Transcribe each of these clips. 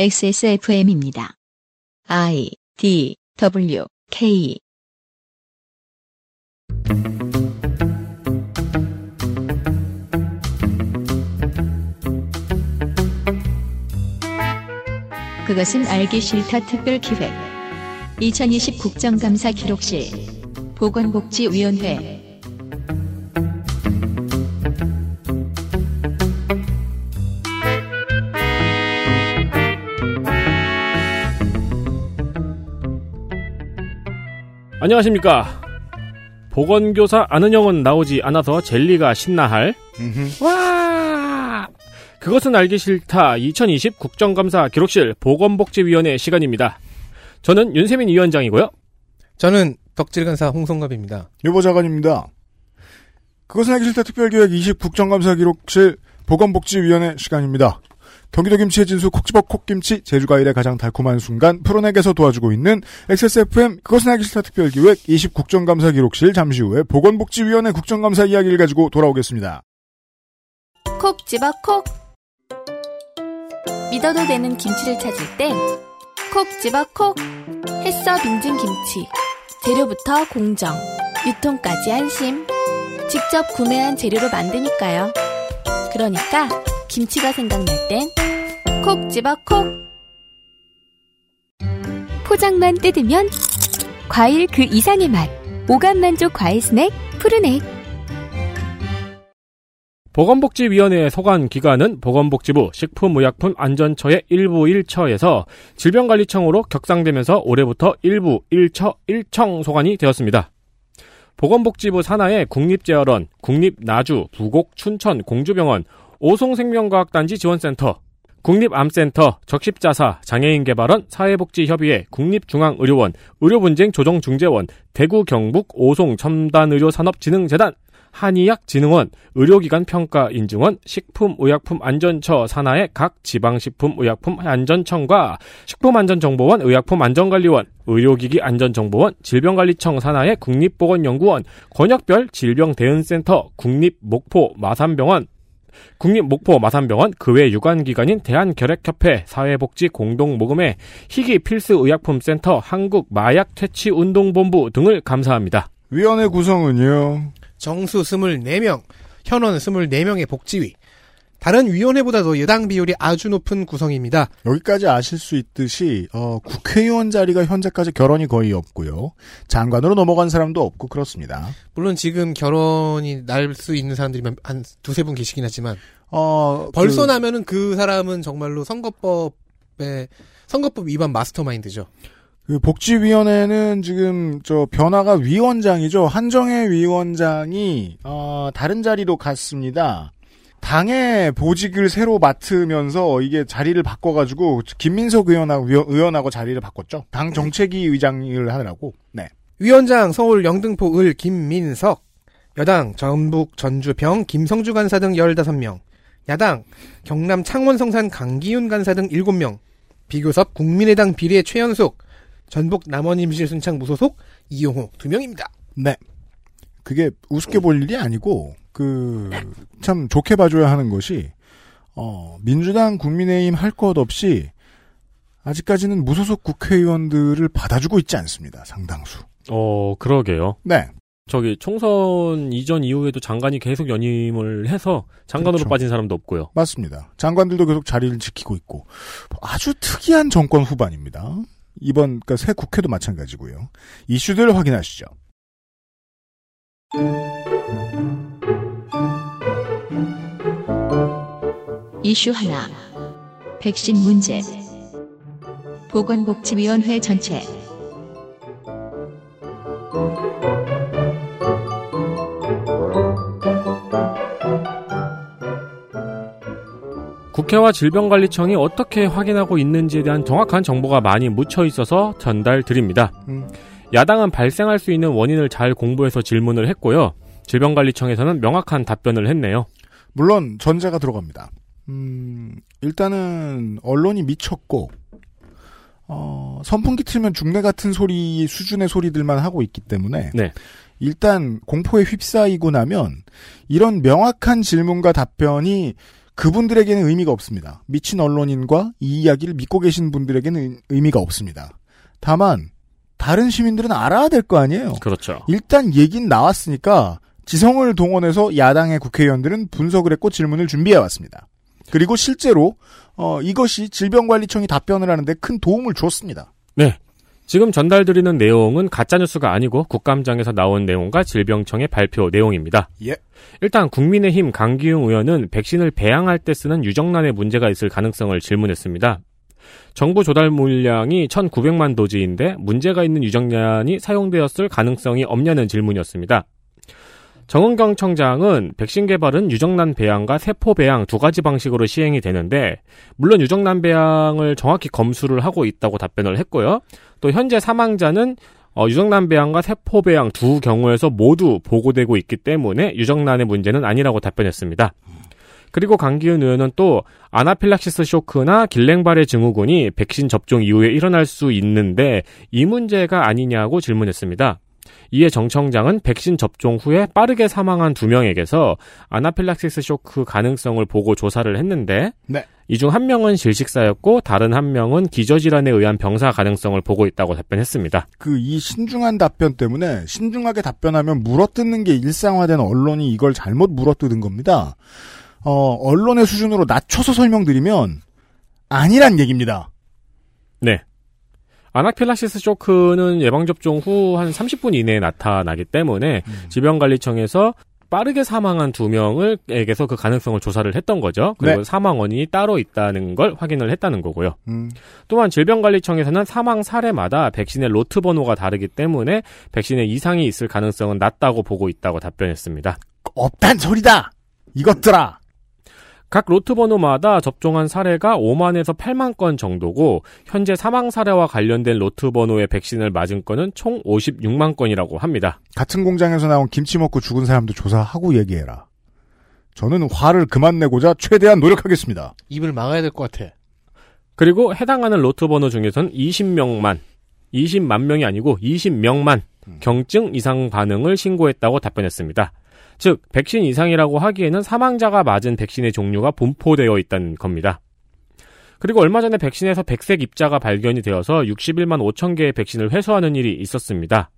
XSFM입니다. I D W K. 그것은 알기 싫다 특별 기획. 2020 국정감사 기록실. 보건복지위원회 안녕하십니까. 보건교사 아는 형은 나오지 않아서 젤리가 신나할. 와! 그것은 알기 싫다 2020 국정감사 기록실 보건복지위원회 시간입니다. 저는 윤세민 위원장이고요. 저는 덕질간사 홍성갑입니다. 유보자관입니다. 그것은 하기 싫다 특별기획 20 국정감사 기록실 보건복지위원회 시간입니다. 경기도 김치의 진수 콕집어 콕김치 제주과일의 가장 달콤한 순간 프로넥에서 도와주고 있는 XSFM 그것은 하기 싫다 특별기획 20 국정감사 기록실 잠시 후에 보건복지위원회 국정감사 이야기를 가지고 돌아오겠습니다. 콕 집어 콕. 믿어도 되는 김치를 찾을 땐콕 집어 콕. 햇서 빙진 김치 재료부터 공정 유통까지 안심. 직접 구매한 재료로 만드니까요. 그러니까 김치가 생각날 땐 콕 집어 콕 포장만 뜯으면 과일 그 이상의 맛 오감 만족 과일 스낵 푸르넥 보건복지위원회에 소관 기관은 보건복지부 식품의약품안전처의 일부 1처에서 질병관리청으로 격상되면서 올해부터 일부 1처 1청 소관이 되었습니다. 보건복지부 산하의 국립재활원, 국립나주, 부곡, 춘천, 공주병원, 오송생명과학단지 지원센터, 국립암센터, 적십자사, 장애인개발원, 사회복지협의회, 국립중앙의료원, 의료분쟁 조정중재원, 대구 경북 오송 첨단의료산업진흥재단, 한의학진흥원, 의료기관 평가인증원, 식품의약품안전처 산하의 각 지방식품의약품안전청과 식품안전정보원, 의약품안전관리원, 의료기기안전정보원, 질병관리청 산하의 국립보건연구원, 권역별 질병대응센터, 국립목포 마산병원, 국립 목포 마산병원 그 외 유관기관인 대한결핵협회 사회복지공동모금회 희귀 필수의약품센터 한국마약퇴치운동본부 등을 감사합니다. 위원회 구성은요. 정수 24명, 현원 24명의 복지위. 다른 위원회보다도 여당 비율이 아주 높은 구성입니다. 여기까지 아실 수 있듯이 어, 국회의원 자리가 현재까지 결혼이 거의 없고요. 장관으로 넘어간 사람도 없고 그렇습니다. 물론 지금 결혼이 날 수 있는 사람들이 한 두세 분 계시긴 하지만 어, 벌써 그, 나면은 그 사람은 정말로 선거법에 선거법 위반 마스터마인드죠. 그 복지위원회는 지금 저 변화가 위원장이죠. 한정혜 위원장이 어, 다른 자리로 갔습니다. 당의 보직을 새로 맡으면서 이게 자리를 바꿔가지고 김민석 의원하고 의원하고 자리를 바꿨죠. 당 정책위 의장을 하느라고. 네. 위원장 서울 영등포 을 김민석, 여당 전북 전주 병 김성주 간사 등 15명, 야당 경남 창원 성산 강기윤 간사 등 7명, 비교섭 국민의당 비례 최연숙, 전북 남원 임실 순창 무소속 이용호 2명입니다. 네. 그게 우습게 볼 일이 아니고 그 참 좋게 봐줘야 하는 것이 어 민주당 국민의힘 할 것 없이 아직까지는 무소속 국회의원들을 받아주고 있지 않습니다. 상당수. 어, 그러게요. 네. 저기 총선 이전 이후에도 장관이 계속 연임을 해서 장관으로 그렇죠. 빠진 사람도 없고요. 맞습니다. 장관들도 계속 자리를 지키고 있고 아주 특이한 정권 후반입니다. 이번 그러니까 새 국회도 마찬가지고요. 이슈들 확인하시죠. 이슈 하나 백신 문제 보건복지위원회 전체 국회와 질병관리청이 어떻게 확인하고 있는지에 대한 정확한 정보가 많이 묻혀 있어서 전달 드립니다. 음. 야당은 발생할 수 있는 원인을 잘 공부해서 질문을 했고요. 질병관리청에서는 명확한 답변을 했네요. 물론 전제가 들어갑니다. 음, 일단은 언론이 미쳤고 어, 선풍기 틀면 중내 같은 소리 수준의 소리들만 하고 있기 때문에 네. 일단 공포에 휩싸이고 나면 이런 명확한 질문과 답변이 그분들에게는 의미가 없습니다. 미친 언론인과 이 이야기를 믿고 계신 분들에게는 의미가 없습니다. 다만 다른 시민들은 알아야 될 거 아니에요. 그렇죠. 일단 얘긴 나왔으니까 지성을 동원해서 야당의 국회의원들은 분석을 했고 질문을 준비해 왔습니다. 그리고 실제로 어, 이것이 질병관리청이 답변을 하는데 큰 도움을 줬습니다. 네. 지금 전달드리는 내용은 가짜뉴스가 아니고 국감장에서 나온 내용과 질병청의 발표 내용입니다. 예. 일단 국민의힘 강기웅 의원은 백신을 배양할 때 쓰는 유정란에 문제가 있을 가능성을 질문했습니다. 정부 조달 물량이 1,900만 도지인데 문제가 있는 유정란이 사용되었을 가능성이 없냐는 질문이었습니다. 정은경 청장은 백신 개발은 유정란 배양과 세포 배양 두 가지 방식으로 시행이 되는데 물론 유정란 배양을 정확히 검수를 하고 있다고 답변을 했고요. 또 현재 사망자는 어, 유정란 배양과 세포 배양 두 경우에서 모두 보고되고 있기 때문에 유정란의 문제는 아니라고 답변했습니다. 그리고 강기훈 의원은 또 아나필락시스 쇼크나 길랭발의 증후군이 백신 접종 이후에 일어날 수 있는데 이 문제가 아니냐고 질문했습니다. 이에 정 청장은 백신 접종 후에 빠르게 사망한 두 명에게서 아나필락시스 쇼크 가능성을 보고 조사를 했는데 네. 이중 한 명은 질식사였고 다른 한 명은 기저질환에 의한 병사 가능성을 보고 있다고 답변했습니다. 그 이 신중한 답변 때문에 신중하게 답변하면 물어뜯는 게 일상화된 언론이 이걸 잘못 물어뜯은 겁니다. 어, 언론의 수준으로 낮춰서 설명드리면 아니란 얘기입니다. 네. 아나필락시스 쇼크는 예방접종 후 한 30분 이내에 나타나기 때문에 질병관리청에서 빠르게 사망한 두 명을 에게서 그 가능성을 조사를 했던 거죠. 그리고 네. 사망 원인이 따로 있다는 걸 확인을 했다는 거고요. 음, 또한 질병관리청에서는 사망 사례마다 백신의 로트 번호가 다르기 때문에 백신에 이상이 있을 가능성은 낮다고 보고 있다고 답변했습니다. 없단 소리다. 이것들아. 각 로트 번호마다 접종한 사례가 5만에서 8만 건 정도고 현재 사망 사례와 관련된 로트 번호의 백신을 맞은 건은 총 56만 건이라고 합니다. 같은 공장에서 나온 김치 먹고 죽은 사람도 조사하고 얘기해라. 저는 화를 그만 내고자 최대한 노력하겠습니다. 입을 막아야 될 것 같아. 그리고 해당하는 로트 번호 중에서는 20명만, 20만 명이 아니고 20명만 경증 이상 반응을 신고했다고 답변했습니다. 즉, 백신 이상이라고 하기에는 사망자가 맞은 백신의 종류가 분포되어 있다는 겁니다. 그리고 얼마 전에 백신에서 백색 입자가 발견이 되어서 61만 5천 개의 백신을 회수하는 일이 있었습니다.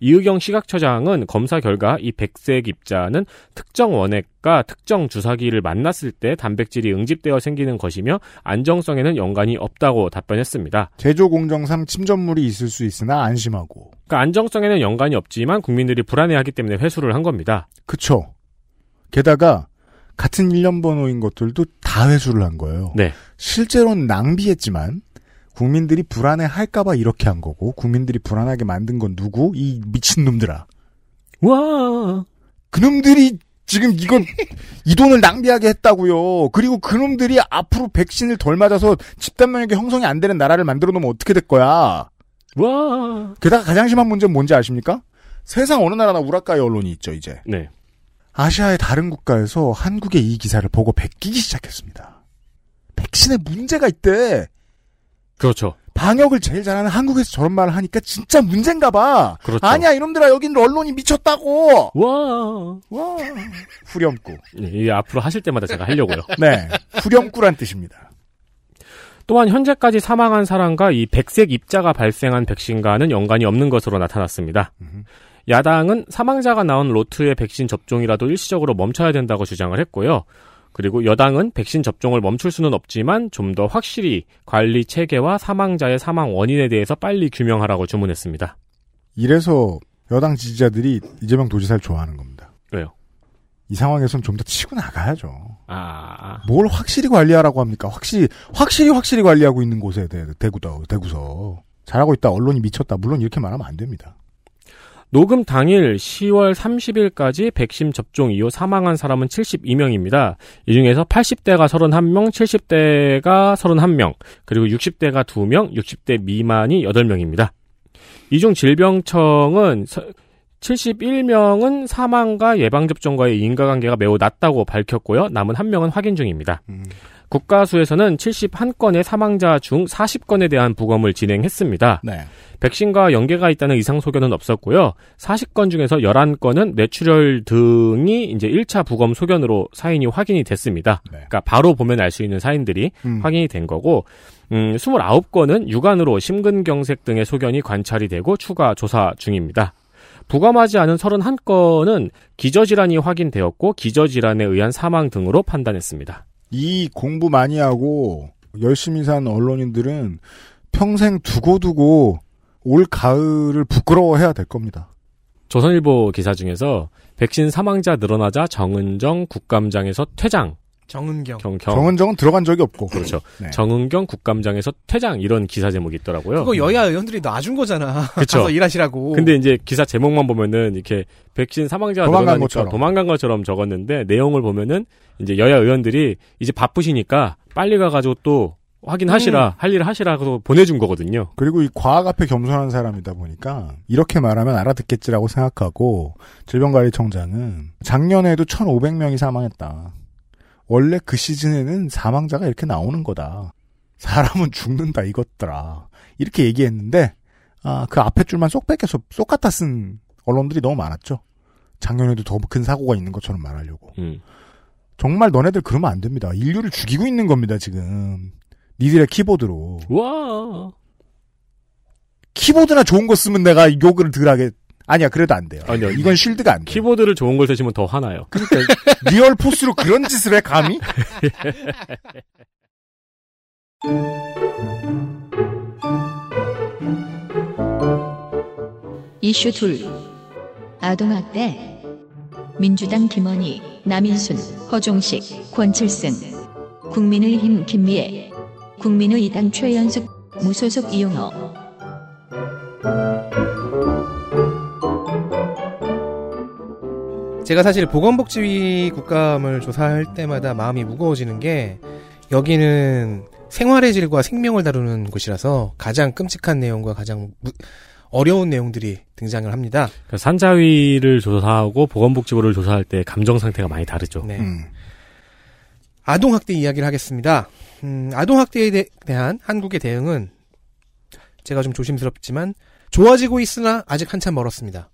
이의경 시각처장은 검사 결과 이 백색 입자는 특정 원액과 특정 주사기를 만났을 때 단백질이 응집되어 생기는 것이며 안정성에는 연관이 없다고 답변했습니다. 제조 공정상 침전물이 있을 수 있으나 안심하고. 그러니까 안정성에는 연관이 없지만 국민들이 불안해하기 때문에 회수를 한 겁니다. 그쵸. 게다가 같은 일련 번호인 것들도 다 회수를 한 거예요. 네. 실제로는 낭비했지만 국민들이 불안해 할까봐 이렇게 한 거고 국민들이 불안하게 만든 건 누구? 이 미친 놈들아. 와. 그놈들이 지금 이건 이 돈을 낭비하게 했다고요. 그리고 그놈들이 앞으로 백신을 덜 맞아서 집단 면역이 형성이 안 되는 나라를 만들어 놓으면 어떻게 될 거야. 와. 게다가 가장 심한 문제는 뭔지 아십니까? 세상 어느 나라나 우라카이 언론이 있죠, 이제. 네. 아시아의 다른 국가에서 한국의 이 기사를 보고 베끼기 시작했습니다. 백신에 문제가 있대. 그렇죠. 방역을 제일 잘하는 한국에서 저런 말을 하니까 진짜 문제인가 봐. 그렇죠. 아니야, 이놈들아, 여긴 언론이 미쳤다고! 와. 와. 후렴구. 네, 이 앞으로 하실 때마다 제가 하려고요. 네. 후렴구란 뜻입니다. 또한 현재까지 사망한 사람과 이 백색 입자가 발생한 백신과는 연관이 없는 것으로 나타났습니다. 야당은 사망자가 나온 로트의 백신 접종이라도 일시적으로 멈춰야 된다고 주장을 했고요. 그리고 여당은 백신 접종을 멈출 수는 없지만 좀 더 확실히 관리 체계와 사망자의 사망 원인에 대해서 빨리 규명하라고 주문했습니다. 이래서 여당 지지자들이 이재명 도지사를 좋아하는 겁니다. 왜요? 이 상황에선 좀 더 치고 나가야죠. 아, 뭘 확실히 관리하라고 합니까? 확실히, 확실히 확실히 관리하고 있는 곳에 대, 대구다, 대구서. 잘하고 있다, 언론이 미쳤다. 물론 이렇게 말하면 안 됩니다. 녹음 당일 10월 30일까지 백신 접종 이후 사망한 사람은 72명입니다. 이 중에서 80대가 31명, 70대가 31명, 그리고 60대가 2명, 60대 미만이 8명입니다. 이 중 질병청은 서- 71명은 사망과 예방접종과의 인과관계가 매우 낮다고 밝혔고요. 남은 한 명은 확인 중입니다. 음. 국가수에서는 71건의 사망자 중 40건에 대한 부검을 진행했습니다. 네. 백신과 연계가 있다는 이상 소견은 없었고요. 40건 중에서 11건은 뇌출혈 등이 이제 1차 부검 소견으로 사인이 확인이 됐습니다. 네. 그러니까 바로 보면 알 수 있는 사인들이 음. 확인이 된 거고, 음, 29건은 육안으로 심근경색 등의 소견이 관찰이 되고 추가 조사 중입니다. 부검하지 않은 31건은 기저질환이 확인되었고, 기저질환에 의한 사망 등으로 판단했습니다. 이 공부 많이 하고 열심히 산 언론인들은 평생 두고두고 올 가을을 부끄러워해야 될 겁니다. 조선일보 기사 중에서 백신 사망자 늘어나자 정은정 국감장에서 퇴장. 정은경. 경, 경. 정은정은 들어간 적이 없고. 그렇죠. 네. 정은경 국감장에서 퇴장 이런 기사 제목이 있더라고요. 그거 여야 의원들이 놔준 거잖아. 그쵸. 가서 일하시라고. 근데 이제 기사 제목만 보면은 이렇게 백신 사망자가 도망간 늘어나니까 것처럼. 도망간 것처럼 적었는데 내용을 보면은 이제 여야 의원들이 이제 바쁘시니까 빨리 가가지고 또 확인하시라 음. 할 일을 하시라고 보내준 거거든요. 그리고 이 과학 앞에 겸손한 사람이다 보니까 이렇게 말하면 알아듣겠지라고 생각하고 질병관리청장은 작년에도 1,500명이 사망했다. 원래 그 시즌에는 사망자가 이렇게 나오는 거다. 사람은 죽는다 이것더라. 이렇게 얘기했는데 아, 그 앞에 줄만 쏙 뺏겨서 쏙 갖다 쓴 언론들이 너무 많았죠. 작년에도 더 큰 사고가 있는 것처럼 말하려고. 음. 정말 너네들 그러면 안 됩니다. 인류를 죽이고 있는 겁니다, 지금. 니들의 키보드로. 와. 키보드나 좋은 거 쓰면 내가 욕을 덜 하게. 아니야, 그래도 안 돼요. 아니요. 이건 shield가 안 돼. 키보드를 좋은 걸 쓰시면 더 화나요. 그러니까 Realforce로 그런 짓을 해, 감히? 이슈 둘. 아동학대. 민주당 김원희, 남인순, 허종식, 권칠승. 국민의힘 김미애. 국민의당 최연숙, 무소속 이용호. 제가 사실 보건복지위 국감을 조사할 때마다 마음이 무거워지는 게 여기는 생활의 질과 생명을 다루는 곳이라서 가장 끔찍한 내용과 가장 무- 어려운 내용들이 등장을 합니다. 그러니까 산자위를 조사하고 보건복지부를 조사할 때 감정 상태가 많이 다르죠. 네. 음. 아동학대 이야기를 하겠습니다. 음, 아동학대에 대- 대한 한국의 대응은 제가 좀 조심스럽지만 좋아지고 있으나 아직 한참 멀었습니다.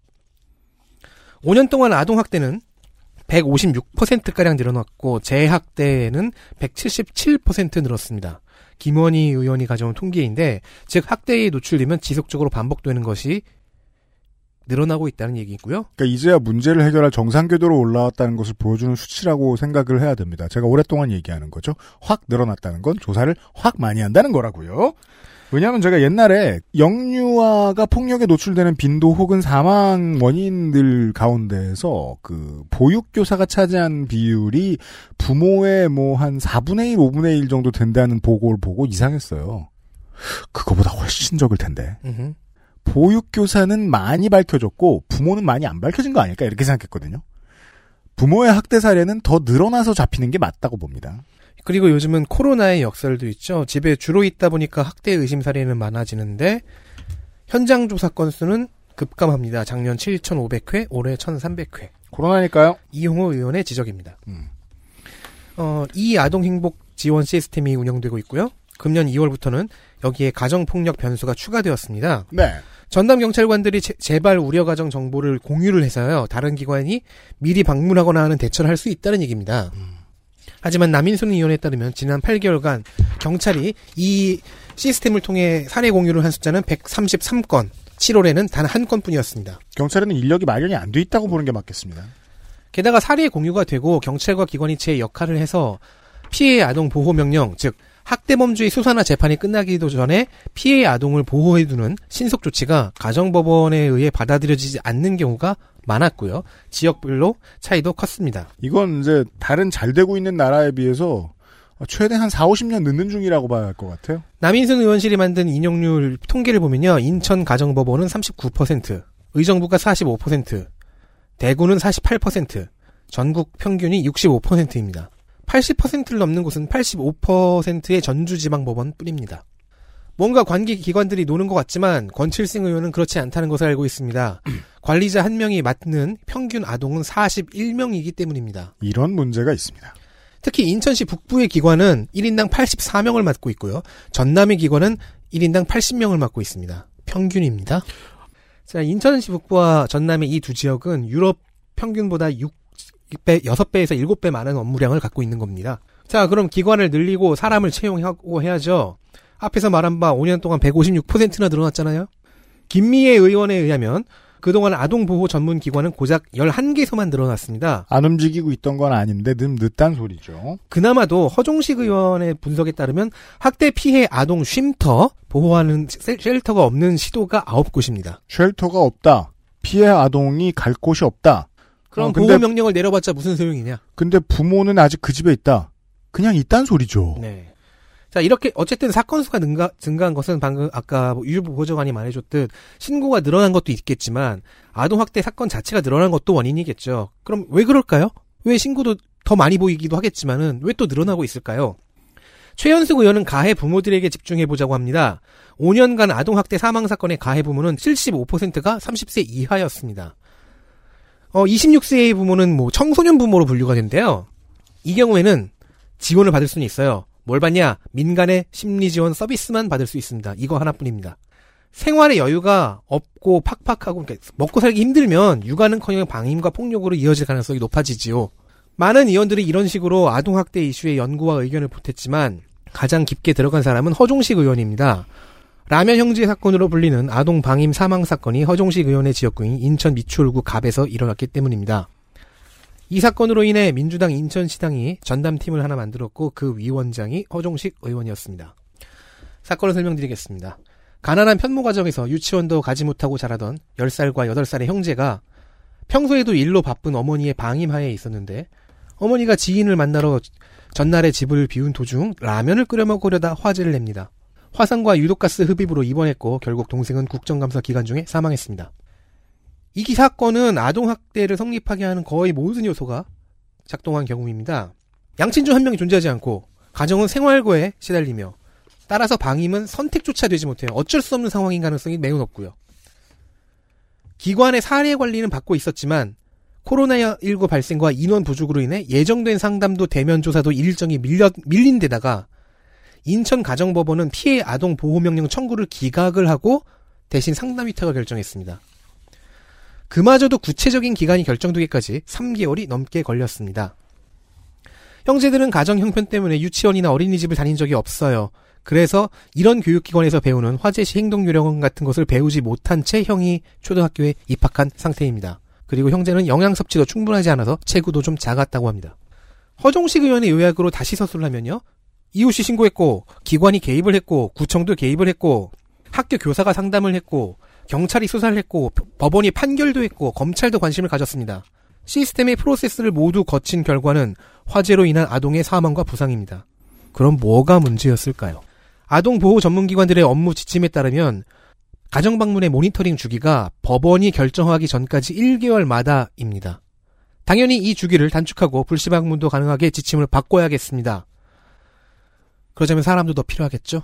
5년 동안 아동학대는 156%가량 늘어났고 재학대는 177% 늘었습니다. 김원희 의원이 가져온 통계인데 즉 학대에 노출되면 지속적으로 반복되는 것이 늘어나고 있다는 얘기고요. 그러니까 이제야 문제를 해결할 정상 궤도로 올라왔다는 것을 보여주는 수치라고 생각을 해야 됩니다. 제가 오랫동안 얘기하는 거죠. 확 늘어났다는 건 조사를 확 많이 한다는 거라고요. 왜냐하면 제가 옛날에 영유아가 폭력에 노출되는 빈도 혹은 사망 원인들 가운데에서 그 보육교사가 차지한 비율이 부모의 뭐 한 4분의 1, 5분의 1 정도 된다는 보고를 보고 이상했어요. 그거보다 훨씬 적을 텐데. 보육교사는 많이 밝혀졌고 부모는 많이 안 밝혀진 거 아닐까 이렇게 생각했거든요. 부모의 학대 사례는 더 늘어나서 잡히는 게 맞다고 봅니다. 그리고 요즘은 코로나의 역설도 있죠. 집에 주로 있다 보니까 학대 의심 사례는 많아지는데 현장 조사 건수는 급감합니다. 작년 7,500회, 올해 1,300회. 코로나니까요. 이용호 의원의 지적입니다. 음. 어, 이 아동 행복 지원 시스템이 운영되고 있고요. 금년 2월부터는 여기에 가정폭력 변수가 추가되었습니다. 네. 전담 경찰관들이 제, 재발 우려 가정 정보를 공유를 해서요. 다른 기관이 미리 방문하거나 하는 대처를 할 수 있다는 얘기입니다. 하지만 남인순 의원에 따르면 지난 8개월간 경찰이 이 시스템을 통해 사례 공유를 한 숫자는 133건, 7월에는 단 한 건뿐이었습니다. 경찰에는 인력이 마련이 안 돼 있다고 보는 게 맞겠습니다. 게다가 사례 공유가 되고 경찰과 기관이 제 역할을 해서 피해 아동 보호 명령, 즉 학대 범죄의 수사나 재판이 끝나기도 전에 피해 아동을 보호해두는 신속 조치가 가정법원에 의해 받아들여지지 않는 경우가 많았고요. 지역별로 차이도 컸습니다. 이건 이제 다른 잘 되고 있는 나라에 비해서 최대 한 4, 50년 늦는 중이라고 봐야 할 것 같아요. 남인순 의원실이 만든 인용률 통계를 보면요. 인천 가정법원은 39%, 의정부가 45%, 대구는 48%, 전국 평균이 65%입니다. 80%를 넘는 곳은 85%의 전주지방법원 뿐입니다. 뭔가 관계 기관들이 노는 것 같지만 권칠승 의원은 그렇지 않다는 것을 알고 있습니다. 관리자 한 명이 맡는 평균 아동은 41명이기 때문입니다. 이런 문제가 있습니다. 특히 인천시 북부의 기관은 1인당 84명을 맡고 있고요. 전남의 기관은 1인당 80명을 맡고 있습니다. 평균입니다. 자, 인천시 북부와 전남의 이 두 지역은 유럽 평균보다 6배, 6배에서 7배 많은 업무량을 갖고 있는 겁니다. 자, 그럼 기관을 늘리고 사람을 채용하고 해야죠. 앞에서 말한 바 5년 동안 156%나 늘어났잖아요. 김미애 의원에 의하면 그동안 아동보호 전문 기관은 고작 11개소만 늘어났습니다. 안 움직이고 있던 건 아닌데 늘 늦단 소리죠. 그나마도 허종식 의원의 분석에 따르면 학대 피해 아동 쉼터 보호하는 쉘터가 없는 시도가 9곳입니다. 쉘터가 없다. 피해 아동이 갈 곳이 없다. 그럼 어, 보호 명령을 내려봤자 무슨 소용이냐? 근데 부모는 아직 그 집에 있다. 그냥 있단 소리죠. 네. 자, 이렇게 어쨌든 사건 수가 증가, 증가한 것은 방금 아까 뭐 유부 보좌관이 말해줬듯 신고가 늘어난 것도 있겠지만 아동 학대 사건 자체가 늘어난 것도 원인이겠죠. 그럼 왜 그럴까요? 왜 신고도 더 많이 보이기도 하겠지만은 왜 또 늘어나고 있을까요? 최현숙 의원은 가해 부모들에게 집중해 보자고 합니다. 5년간 아동 학대 사망 사건의 가해 부모는 75%가 30세 이하였습니다. 어, 26세의 부모는 뭐 청소년 부모로 분류가 된대요. 이 경우에는 지원을 받을 수는 있어요. 뭘 받냐? 민간의 심리 지원 서비스만 받을 수 있습니다. 이거 하나뿐입니다. 생활의 여유가 없고 팍팍하고 그러니까 먹고 살기 힘들면 육아는커녕 방임과 폭력으로 이어질 가능성이 높아지지요. 많은 의원들이 이런 식으로 아동학대 이슈에 연구와 의견을 보탰지만 가장 깊게 들어간 사람은 허종식 의원입니다. 라면 형제 사건으로 불리는 아동 방임 사망 사건이 허종식 의원의 지역구인 인천 미추홀구 갑에서 일어났기 때문입니다. 이 사건으로 인해 민주당 인천시당이 전담팀을 하나 만들었고 그 위원장이 허종식 의원이었습니다. 사건을 설명드리겠습니다. 가난한 편모 가정에서 유치원도 가지 못하고 자라던 10살과 8살의 형제가 평소에도 일로 바쁜 어머니의 방임하에 있었는데 어머니가 지인을 만나러 전날에 집을 비운 도중 라면을 끓여 먹으려다 화재를 냅니다. 화상과 유독가스 흡입으로 입원했고 결국 동생은 국정감사 기간 중에 사망했습니다. 이 사건은 아동학대를 성립하게 하는 거의 모든 요소가 작동한 경우입니다. 양친 중한 명이 존재하지 않고 가정은 생활고에 시달리며 따라서 방임은 선택조차 되지 못해요. 어쩔 수 없는 상황인 가능성이 매우 높고요. 기관의 사례 관리는 받고 있었지만 코로나19 발생과 인원 부족으로 인해 예정된 상담도 대면 조사도 일정이 밀려, 밀린 데다가 인천가정법원은 피해 아동 보호명령 청구를 기각을 하고 대신 상담 위탁을 결정했습니다. 그마저도 구체적인 기간이 결정되기까지 3개월이 넘게 걸렸습니다. 형제들은 가정 형편 때문에 유치원이나 어린이집을 다닌 적이 없어요. 그래서 이런 교육기관에서 배우는 화재시 행동요령 같은 것을 배우지 못한 채 형이 초등학교에 입학한 상태입니다. 그리고 형제는 영양 섭취도 충분하지 않아서 체구도 좀 작았다고 합니다. 허종식 의원의 요약으로 다시 서술을 하면요. 이웃이 신고했고, 기관이 개입을 했고, 구청도 개입을 했고, 학교 교사가 상담을 했고, 경찰이 수사를 했고, 법원이 판결도 했고, 검찰도 관심을 가졌습니다. 시스템의 프로세스를 모두 거친 결과는 화재로 인한 아동의 사망과 부상입니다. 그럼 뭐가 문제였을까요? 아동보호 전문기관들의 업무 지침에 따르면 가정 방문의 모니터링 주기가 법원이 결정하기 전까지 1개월마다입니다. 당연히 이 주기를 단축하고 불시 방문도 가능하게 지침을 바꿔야겠습니다. 그러자면 사람도 더 필요하겠죠?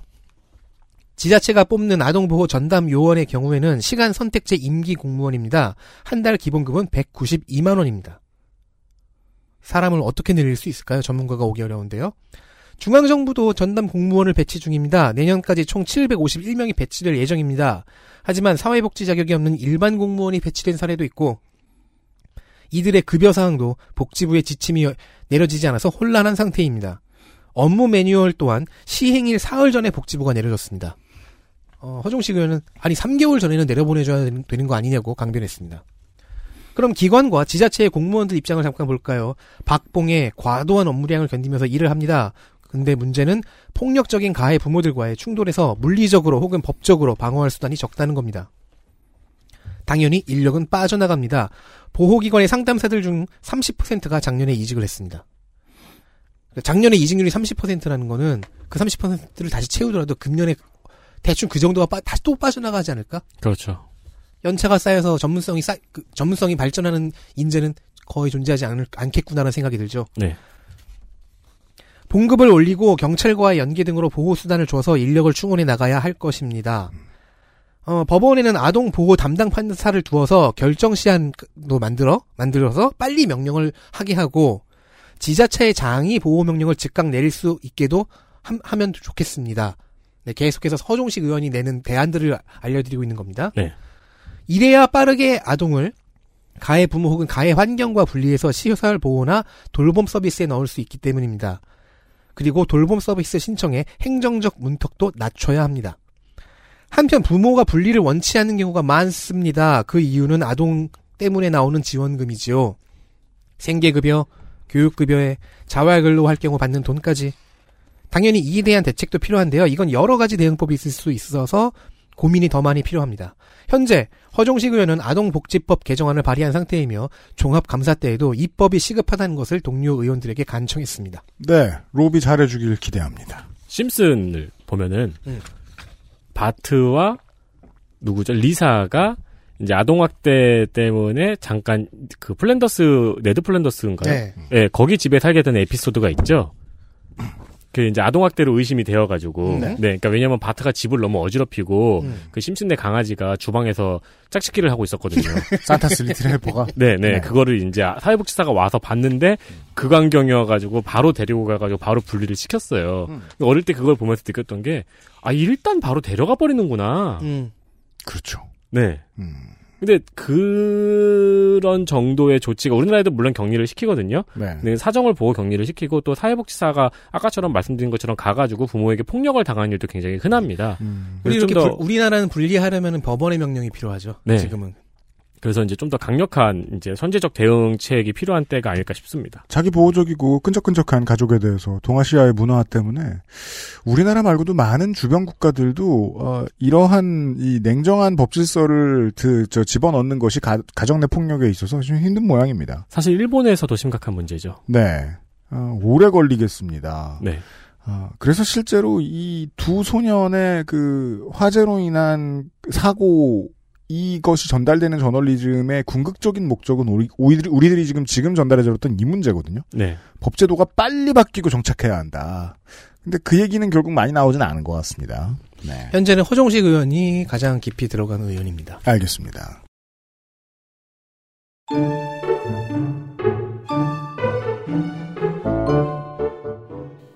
지자체가 뽑는 아동보호 전담 요원의 경우에는 시간 선택제 임기 공무원입니다. 한 달 기본급은 192만 원입니다. 사람을 어떻게 늘릴 수 있을까요? 전문가가 오기 어려운데요. 중앙정부도 전담 공무원을 배치 중입니다. 내년까지 총 751명이 배치될 예정입니다. 하지만 사회복지 자격이 없는 일반 공무원이 배치된 사례도 있고 이들의 급여 사항도 복지부의 지침이 내려지지 않아서 혼란한 상태입니다. 업무 매뉴얼 또한 시행일 사흘 전에 복지부가 내려졌습니다. 어, 허종식 의원은 아니 3개월 전에는 내려보내줘야 되는 거 아니냐고 강변했습니다. 그럼 기관과 지자체의 공무원들 입장을 잠깐 볼까요? 박봉의 과도한 업무량을 견디면서 일을 합니다. 근데 문제는 폭력적인 가해 부모들과의 충돌에서 물리적으로 혹은 법적으로 방어할 수단이 적다는 겁니다. 당연히 인력은 빠져나갑니다. 보호기관의 상담사들 중 30%가 작년에 이직을 했습니다. 작년에 이직률이 30%라는 거는 그 30%를 다시 채우더라도 금년에 대충 그 정도가 빠, 다시 또 빠져나가지 않을까? 그렇죠. 연차가 쌓여서 전문성이 쌓, 그 전문성이 발전하는 인재는 거의 존재하지 않을, 않겠구나라는 생각이 들죠. 네. 봉급을 올리고 경찰과의 연계 등으로 보호 수단을 줘서 인력을 충원해 나가야 할 것입니다. 어, 법원에는 아동 보호 담당 판사를 두어서 결정 시한도 만들어 만들어서 빨리 명령을 하게 하고 지자체의 장이 보호 명령을 즉각 내릴 수 있게도 함- 하면 좋겠습니다. 네, 계속해서 서종식 의원이 내는 대안들을 알려드리고 있는 겁니다. 네. 이래야 빠르게 아동을 가해 부모 혹은 가해 환경과 분리해서 시설 보호나 돌봄 서비스에 넣을 수 있기 때문입니다. 그리고 돌봄 서비스 신청에 행정적 문턱도 낮춰야 합니다. 한편 부모가 분리를 원치 않는 경우가 많습니다. 그 이유는 아동 때문에 나오는 지원금이지요. 생계급여, 교육급여에 자활근로 할 경우 받는 돈까지. 당연히 이에 대한 대책도 필요한데요. 이건 여러 가지 대응법이 있을 수 있어서 고민이 더 많이 필요합니다. 현재 허종식 의원은 아동복지법 개정안을 발의한 상태이며 종합감사 때에도 입법이 시급하다는 것을 동료 의원들에게 간청했습니다. 네, 로비 잘해주길 기대합니다. 심슨을 보면은 음. 바트와 누구죠? 리사가 이제 아동학대 때문에 잠깐 그 플랜더스 네드 플랜더스인가요? 네. 예, 거기 집에 살게 된 에피소드가 있죠. 그 이제 아동학대로 의심이 되어가지고, 네. 네, 그러니까 왜냐면 바트가 집을 너무 어지럽히고 음. 그 심슨네 강아지가 주방에서 짝짓기를 하고 있었거든요. Santa's Little Helper가 네, 네, 네. 그거를 이제 사회복지사가 와서 봤는데 그 광경이어가지고 바로 데리고 가가지고 바로 분리를 시켰어요. 음. 어릴 때 그걸 보면서 느꼈던 게, 아 일단 바로 데려가 버리는구나. 음. 그렇죠. 네. 음. 근데 그런 정도의 조치가 우리나라에도 물론 격리를 시키거든요. 네. 사정을 보고 격리를 시키고 또 사회복지사가 아까처럼 말씀드린 것처럼 가가지고 부모에게 폭력을 당하는 일도 굉장히 흔합니다. 음. 우리 이렇게 좀 더- 불- 우리나라는 분리하려면 법원의 명령이 필요하죠. 네. 지금은. 그래서 이제 좀 더 강력한 이제 선제적 대응책이 필요한 때가 아닐까 싶습니다. 자기 보호적이고 끈적끈적한 가족에 대해서 동아시아의 문화 때문에 우리나라 말고도 많은 주변 국가들도 어, 이러한 이 냉정한 법 질서를 그, 저 집어넣는 것이 가, 가정 내 폭력에 있어서 좀 힘든 모양입니다. 사실 일본에서도 심각한 문제죠. 네, 어, 오래 걸리겠습니다. 네. 어, 그래서 실제로 이 두 소년의 그 화재로 인한 사고 이것이 전달되는 저널리즘의 궁극적인 목적은 우리, 우리들이, 우리들이 지금 지금 전달해줬던 이 문제거든요. 네. 법제도가 빨리 바뀌고 정착해야 한다. 근데 그 얘기는 결국 많이 나오진 않은 것 같습니다. 네. 현재는 허종식 의원이 가장 깊이 들어간 의원입니다. 알겠습니다.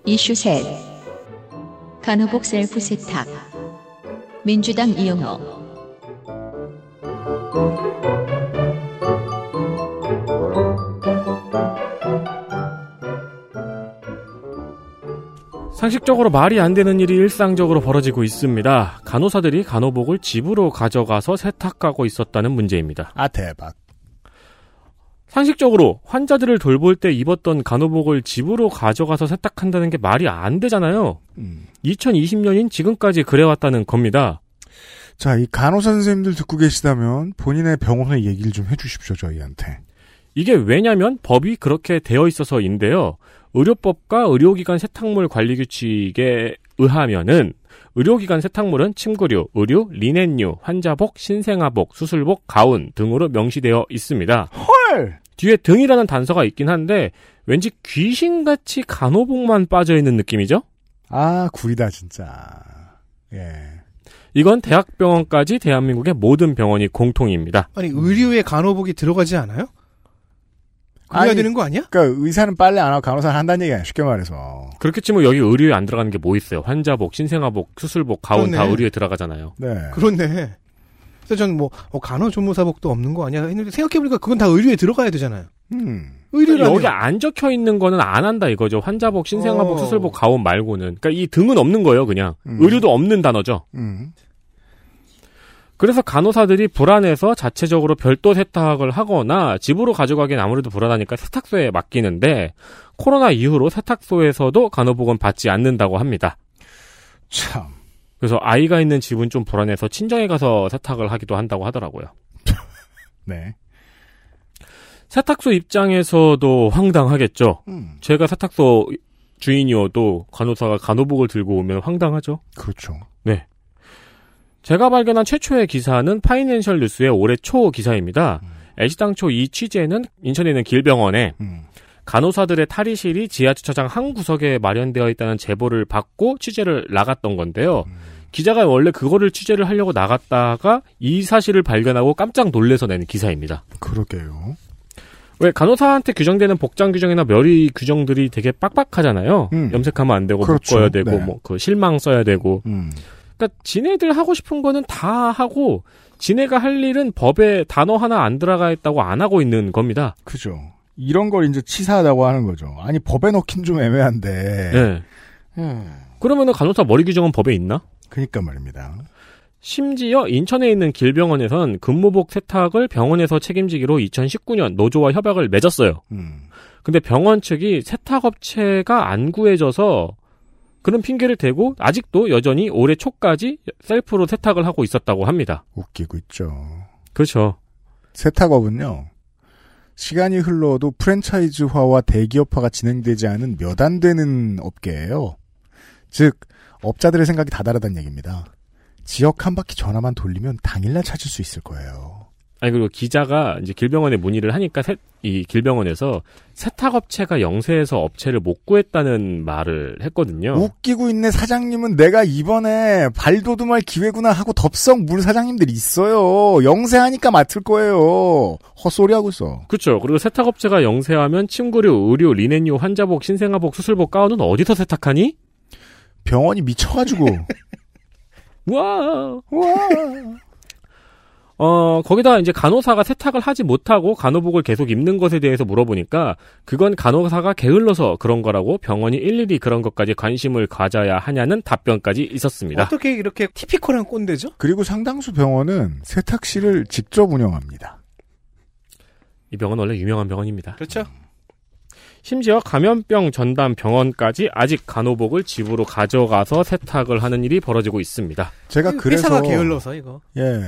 이슈 셋 간호복 셀프 세탁 민주당 이영호 상식적으로 말이 안 되는 일이 일상적으로 벌어지고 있습니다. 간호사들이 간호복을 집으로 가져가서 세탁하고 있었다는 문제입니다. 아, 대박. 상식적으로 환자들을 돌볼 때 입었던 간호복을 집으로 가져가서 세탁한다는 게 말이 안 되잖아요. 음. 2020년인 지금까지 그래왔다는 겁니다. 자, 이 간호사 선생님들 듣고 계시다면 본인의 병원의 얘기를 좀 해주십시오, 저희한테. 이게 왜냐면 법이 그렇게 되어 있어서인데요. 의료법과 의료기관 세탁물 관리 규칙에 의하면은 의료기관 세탁물은 침구류, 의류, 리넨류, 환자복, 신생아복, 수술복, 가운 등으로 명시되어 있습니다. 헐! 뒤에 등이라는 단서가 있긴 한데 왠지 귀신같이 간호복만 빠져 있는 느낌이죠? 아, 구리다, 진짜. 예. 이건 대학병원까지 대한민국의 모든 병원이 공통입니다. 아니 의료에 간호복이 들어가지 않아요? 그래야 아니, 되는 거 아니야? 그러니까 의사는 빨래 안 하고 간호사는 한다는 얘기 아니야, 쉽게 말해서. 그렇게 치면 여기 의료에 안 들어가는 게 뭐 있어요? 환자복, 신생아복, 수술복, 가운 다 그러네. 의료에 들어가잖아요. 네. 그렇네. 그래서 저는 뭐 어, 간호조무사복도 없는 거 아니야? 했는데 생각해보니까 그건 다 의료에 들어가야 되잖아요. 음. 의료라면 여기 안 적혀 있는 거는 안 한다 이거죠. 환자복, 신생아복, 어. 수술복, 가운 말고는. 그러니까 이 등은 없는 거예요, 그냥. 음. 의료도 없는 단어죠. 음. 그래서 간호사들이 불안해서 자체적으로 별도 세탁을 하거나 집으로 가져가기엔 아무래도 불안하니까 세탁소에 맡기는데 코로나 이후로 세탁소에서도 간호복은 받지 않는다고 합니다. 참. 그래서 아이가 있는 집은 좀 불안해서 친정에 가서 세탁을 하기도 한다고 하더라고요. 네. 세탁소 입장에서도 황당하겠죠. 음. 제가 세탁소 주인이어도 간호사가 간호복을 들고 오면 황당하죠. 그렇죠. 제가 발견한 최초의 기사는 파이낸셜 뉴스의 올해 초 기사입니다. 애시당초 이 취재는 인천에 있는 길병원에 음. 간호사들의 탈의실이 지하주차장 한 구석에 마련되어 있다는 제보를 받고 취재를 나갔던 건데요. 기자가 원래 그거를 취재를 하려고 나갔다가 이 사실을 발견하고 깜짝 놀래서 낸 기사입니다. 그러게요. 왜 간호사한테 규정되는 복장 규정이나 멸의 규정들이 되게 빡빡하잖아요. 음. 염색하면 안 되고 그렇죠. 묶어야 되고 네. 뭐그 실망 써야 되고. 음. 그러니까 지네들 하고 싶은 거는 다 하고 지네가 할 일은 법에 단어 하나 안 들어가 있다고 안 하고 있는 겁니다. 그죠. 이런 걸 이제 치사하다고 하는 거죠. 아니 법에 넣긴 좀 애매한데. 예. 음. 그러면은 간호사 머리 규정은 법에 있나? 그니까 말입니다. 심지어 인천에 있는 길병원에선 근무복 세탁을 병원에서 책임지기로 2019년 노조와 협약을 맺었어요. 음. 근데 병원 측이 세탁업체가 안 구해져서 그런 핑계를 대고 아직도 여전히 올해 초까지 셀프로 세탁을 하고 있었다고 합니다. 웃기고 있죠. 그렇죠. 세탁업은요. 시간이 흘러도 프랜차이즈화와 대기업화가 진행되지 않은 몇 안 되는 업계예요. 즉 업자들의 생각이 다 다르다는 얘기입니다. 지역 한 바퀴 전화만 돌리면 당일날 찾을 수 있을 거예요. 아니 그리고 기자가 이제 길병원에 문의를 하니까 세- 이 길병원에서 세탁업체가 영세해서 업체를 못 구했다는 말을 했거든요. 웃기고 있네 사장님은 내가 이번에 발도듬할 기회구나 하고 덥석 물 사장님들이 있어요. 영세하니까 맡을 거예요. 헛소리 하고 있어. 그렇죠. 그리고 세탁업체가 영세하면 침구류, 의류, 리넨유, 환자복, 신생아복, 수술복, 가운은 어디서 세탁하니? 병원이 미쳐가지고. 와. 와. 어, 거기다 이제 간호사가 세탁을 하지 못하고 간호복을 계속 입는 것에 대해서 물어보니까 그건 간호사가 게을러서 그런 거라고 병원이 일일이 그런 것까지 관심을 가져야 하냐는 답변까지 있었습니다. 어떻게 이렇게 티피컬한 꼰대죠? 그리고 상당수 병원은 세탁실을 직접 운영합니다. 이 병원 원래 유명한 병원입니다. 그렇죠. 심지어 감염병 전담 병원까지 아직 간호복을 집으로 가져가서 세탁을 하는 일이 벌어지고 있습니다. 제가 그래서 회사가 게을러서 이거. 예.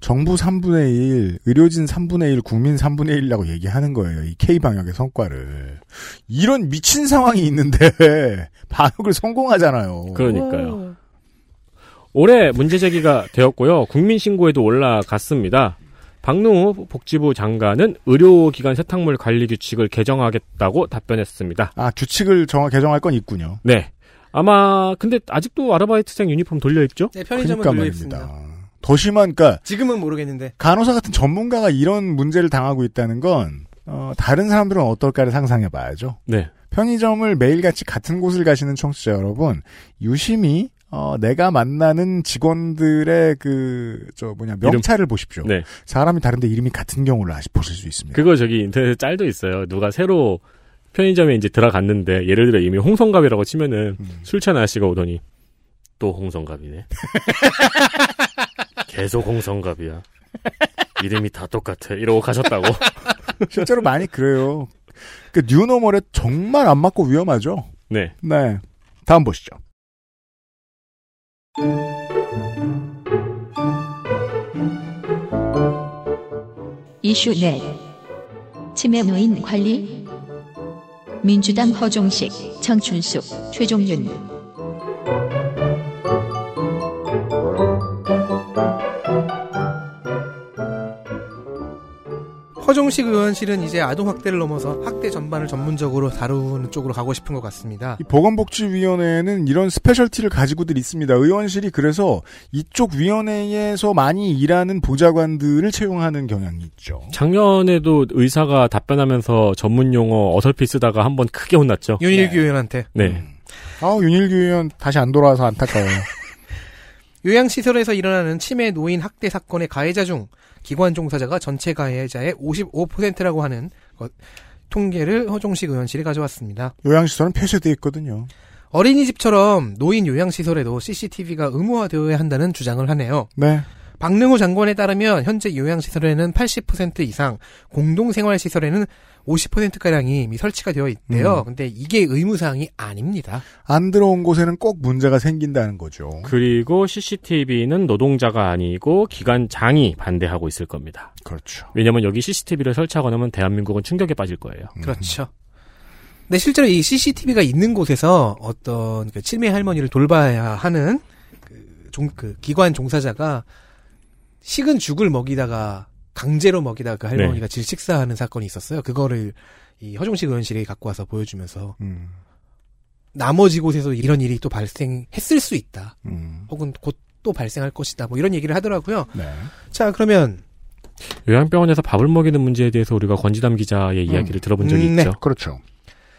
정부 3분의 1, 의료진 3분의 1, 국민 3분의 1이라고 얘기하는 거예요. 이 K방역의 성과를. 이런 미친 상황이 있는데, 방역을 성공하잖아요. 그러니까요. 올해 문제 제기가 되었고요. 국민신고에도 올라갔습니다. 박능우 복지부 장관은 의료기관 세탁물 관리 규칙을 개정하겠다고 답변했습니다. 아, 규칙을 정하, 개정할 건 있군요. 네. 아마 근데 아직도 아르바이트생 유니폼 돌려 입죠? 네, 편의점은 그러니까 돌려 말입니다. 있습니다. 더 심한, 그니까, 지금은 모르겠는데. 간호사 같은 전문가가 이런 문제를 당하고 있다는 건, 어, 다른 사람들은 어떨까를 상상해 봐야죠. 네. 편의점을 매일같이 같은 곳을 가시는 청취자 여러분, 유심히, 어, 내가 만나는 직원들의 그, 저 뭐냐, 명찰을 보십시오. 네. 사람이 다른데 이름이 같은 경우를 아시, 보실 수 있습니다. 그거 저기 인터넷에 짤도 있어요. 누가 새로 편의점에 이제 들어갔는데 예를 들어 이미 홍성갑이라고 치면은 음. 술 취한 아저씨가 오더니 또 홍성갑이네. 계속 홍성갑이야. 이름이 다 똑같아. 이러고 가셨다고. 실제로 많이 그래요. 그 뉴노멀에 정말 안 맞고 위험하죠. 네. 네. 다음 보시죠. 이슈 넷 치매 노인 관리 민주당 허종식, 정춘숙, 최종윤 허종식 의원실은 이제 아동 학대를 넘어서 학대 전반을 전문적으로 다루는 쪽으로 가고 싶은 것 같습니다. 이 보건복지위원회는 이런 스페셜티를 가지고들 있습니다. 의원실이 그래서 이쪽 위원회에서 많이 일하는 보좌관들을 채용하는 경향이 있죠. 작년에도 의사가 답변하면서 전문 용어 어설피 쓰다가 한번 크게 혼났죠. 윤일규 의원한테 네. 아, 윤일규 의원 다시 안 돌아와서 안타까워요. 요양시설에서 일어나는 치매 노인 학대 사건의 가해자 중 기관 종사자가 전체 가해자의 55%라고 하는 것, 통계를 허종식 의원실이 가져왔습니다. 요양시설은 폐쇄돼 있거든요. 어린이집처럼 노인 요양시설에도 CCTV가 의무화되어야 한다는 주장을 하네요. 네. 박능호 장관에 따르면 현재 요양시설에는 80% 이상, 공동생활시설에는 50%가량이 이미 설치가 되어 있대요. 음. 근데 이게 의무사항이 아닙니다. 안 들어온 곳에는 꼭 문제가 생긴다는 거죠. 그리고 CCTV는 노동자가 아니고 기관장이 반대하고 있을 겁니다. 그렇죠. 왜냐면 여기 CCTV를 설치하고 나면 대한민국은 충격에 빠질 거예요. 음. 그렇죠. 근데 실제로 이 CCTV가 있는 곳에서 어떤 그 치매 할머니를 돌봐야 하는 그, 종, 그 기관 종사자가 식은 죽을 먹이다가 강제로 먹이다가 그 할머니가 네. 질식사하는 사건이 있었어요. 그거를 이 허종식 의원실이 갖고 와서 보여주면서 음. 나머지 곳에서 이런 일이 또 발생했을 수 있다. 음. 혹은 곧 또 발생할 것이다. 뭐 이런 얘기를 하더라고요. 네. 자, 그러면 요양병원에서 밥을 먹이는 문제에 대해서 우리가 권지담 기자의 이야기를 들어본 적이 음, 네. 있죠. 그렇죠.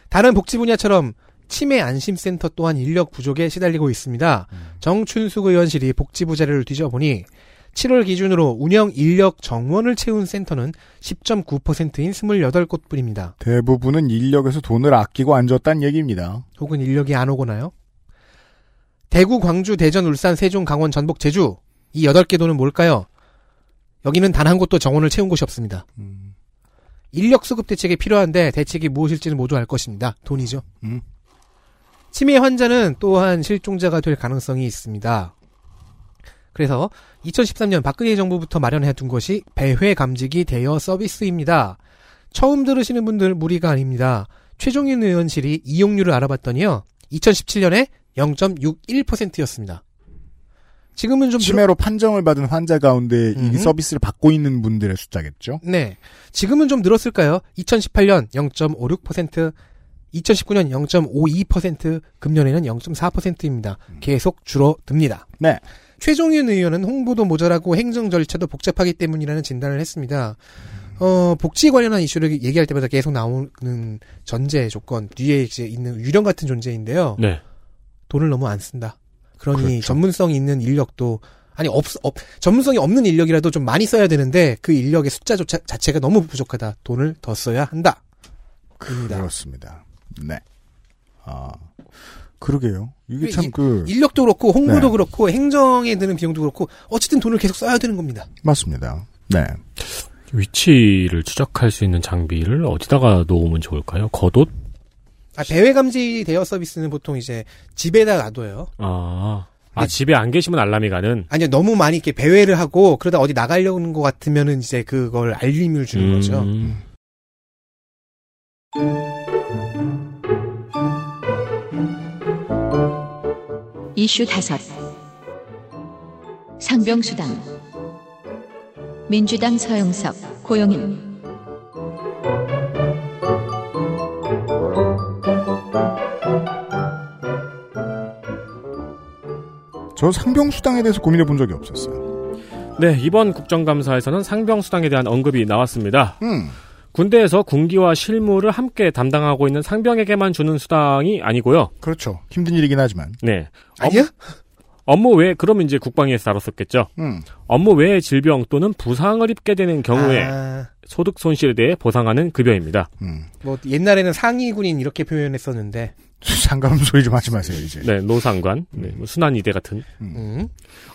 다른 복지 분야처럼 치매 안심센터 또한 인력 부족에 시달리고 있습니다. 정춘숙 의원실이 복지부 자료를 뒤져보니 7월 기준으로 운영 인력 정원을 채운 센터는 10.9%인 28곳 뿐입니다. 대부분은 인력에서 돈을 아끼고 앉았다는 얘기입니다. 혹은 인력이 안 오거나요? 대구, 광주, 대전, 울산, 세종, 강원, 전북, 제주 이 8개 도는 뭘까요? 여기는 단 한 곳도 정원을 채운 곳이 없습니다. 음. 인력 수급 대책이 필요한데 대책이 무엇일지는 모두 알 것입니다. 돈이죠. 음. 치매 환자는 또한 실종자가 될 가능성이 있습니다. 그래서 2013년 박근혜 정부부터 마련해 둔 것이 배회 감지기 대여 서비스입니다. 처음 들으시는 분들 무리가 아닙니다. 최종윤 의원실이 이용률을 알아봤더니요. 2017년에 0.61%였습니다. 지금은 좀 치매로 판정을 받은 환자 가운데 이 음. 서비스를 받고 있는 분들의 숫자겠죠. 네. 지금은 좀 늘었을까요? 2018년 0.56%, 2019년 0.52%, 금년에는 0.4%입니다. 계속 줄어듭니다. 네. 최종윤 의원은 홍보도 모자라고 행정 절차도 복잡하기 때문이라는 진단을 했습니다. 어, 복지 관련한 이슈를 얘기할 때마다 계속 나오는 전제 조건, 뒤에 이제 있는 유령 같은 존재인데요. 네. 돈을 너무 안 쓴다. 그러니 그렇죠. 전문성이 있는 인력도 아니 없, 없 전문성이 없는 인력이라도 좀 많이 써야 되는데 그 인력의 숫자 조차, 자체가 너무 부족하다. 돈을 더 써야 한다. 그렇습니다. 네. 아, 그러게요. 이게 이- 참 그, 인력도 그렇고 홍보도 네. 그렇고 행정에 드는 비용도 그렇고 어쨌든 돈을 계속 써야 되는 겁니다. 맞습니다. 네. 위치를 추적할 수 있는 장비를 어디다가 놓으면 좋을까요? 겉옷? 아, 배회 감지 대여 서비스는 보통 이제 집에다 놔둬요. 아. 아, 네. 집에 안 계시면 알람이 가는? 아니요, 너무 많이 이렇게 배회를 하고 그러다 어디 나가려는 것 같으면은 이제 그걸 알림을 주는 거죠. 이슈 다섯 상병수당 민주당 서영석 고용인 저 상병수당에 대해서 고민해 본 적이 없었어요. 네, 이번 국정감사에서는 상병수당에 대한 언급이 나왔습니다. 음. 군대에서 군기와 실무를 함께 담당하고 있는 상병에게만 주는 수당이 아니고요. 그렇죠. 힘든 일이긴 하지만. 네. 아니야? 업무 외에, 그럼 이제 국방위에서 다뤘었겠죠. 음. 업무 외에 질병 또는 부상을 입게 되는 경우에 아, 소득 손실에 대해 보상하는 급여입니다. 음. 뭐 옛날에는 상위 군인 이렇게 표현했었는데 상관없는 소리 좀 하지 마세요, 이제. 네, 노상관, 네, 뭐 순환이대 같은. 음.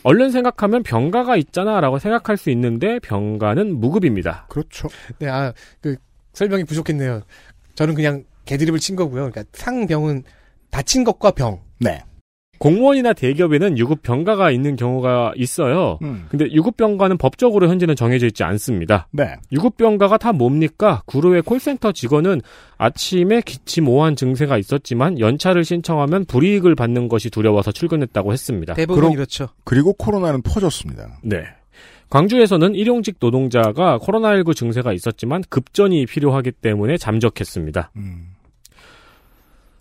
얼른 생각하면 병가가 있잖아라고 생각할 수 있는데 병가는 무급입니다. 그렇죠. 네, 아, 그, 설명이 부족했네요. 저는 그냥 개드립을 친 거고요. 그러니까 상병은 다친 것과 병. 네. 공무원이나 대기업에는 유급 병가가 있는 경우가 있어요. 음. 근데 유급 병가는 법적으로 현재는 정해져 있지 않습니다. 네. 유급 병가가 다 뭡니까? 구로의 콜센터 직원은 아침에 기침 오한 증세가 있었지만 연차를 신청하면 불이익을 받는 것이 두려워서 출근했다고 했습니다. 대부분 그럼- 이렇죠. 그리고 코로나는 퍼졌습니다. 네. 광주에서는 일용직 노동자가 코로나19 증세가 있었지만 급전이 필요하기 때문에 잠적했습니다. 음.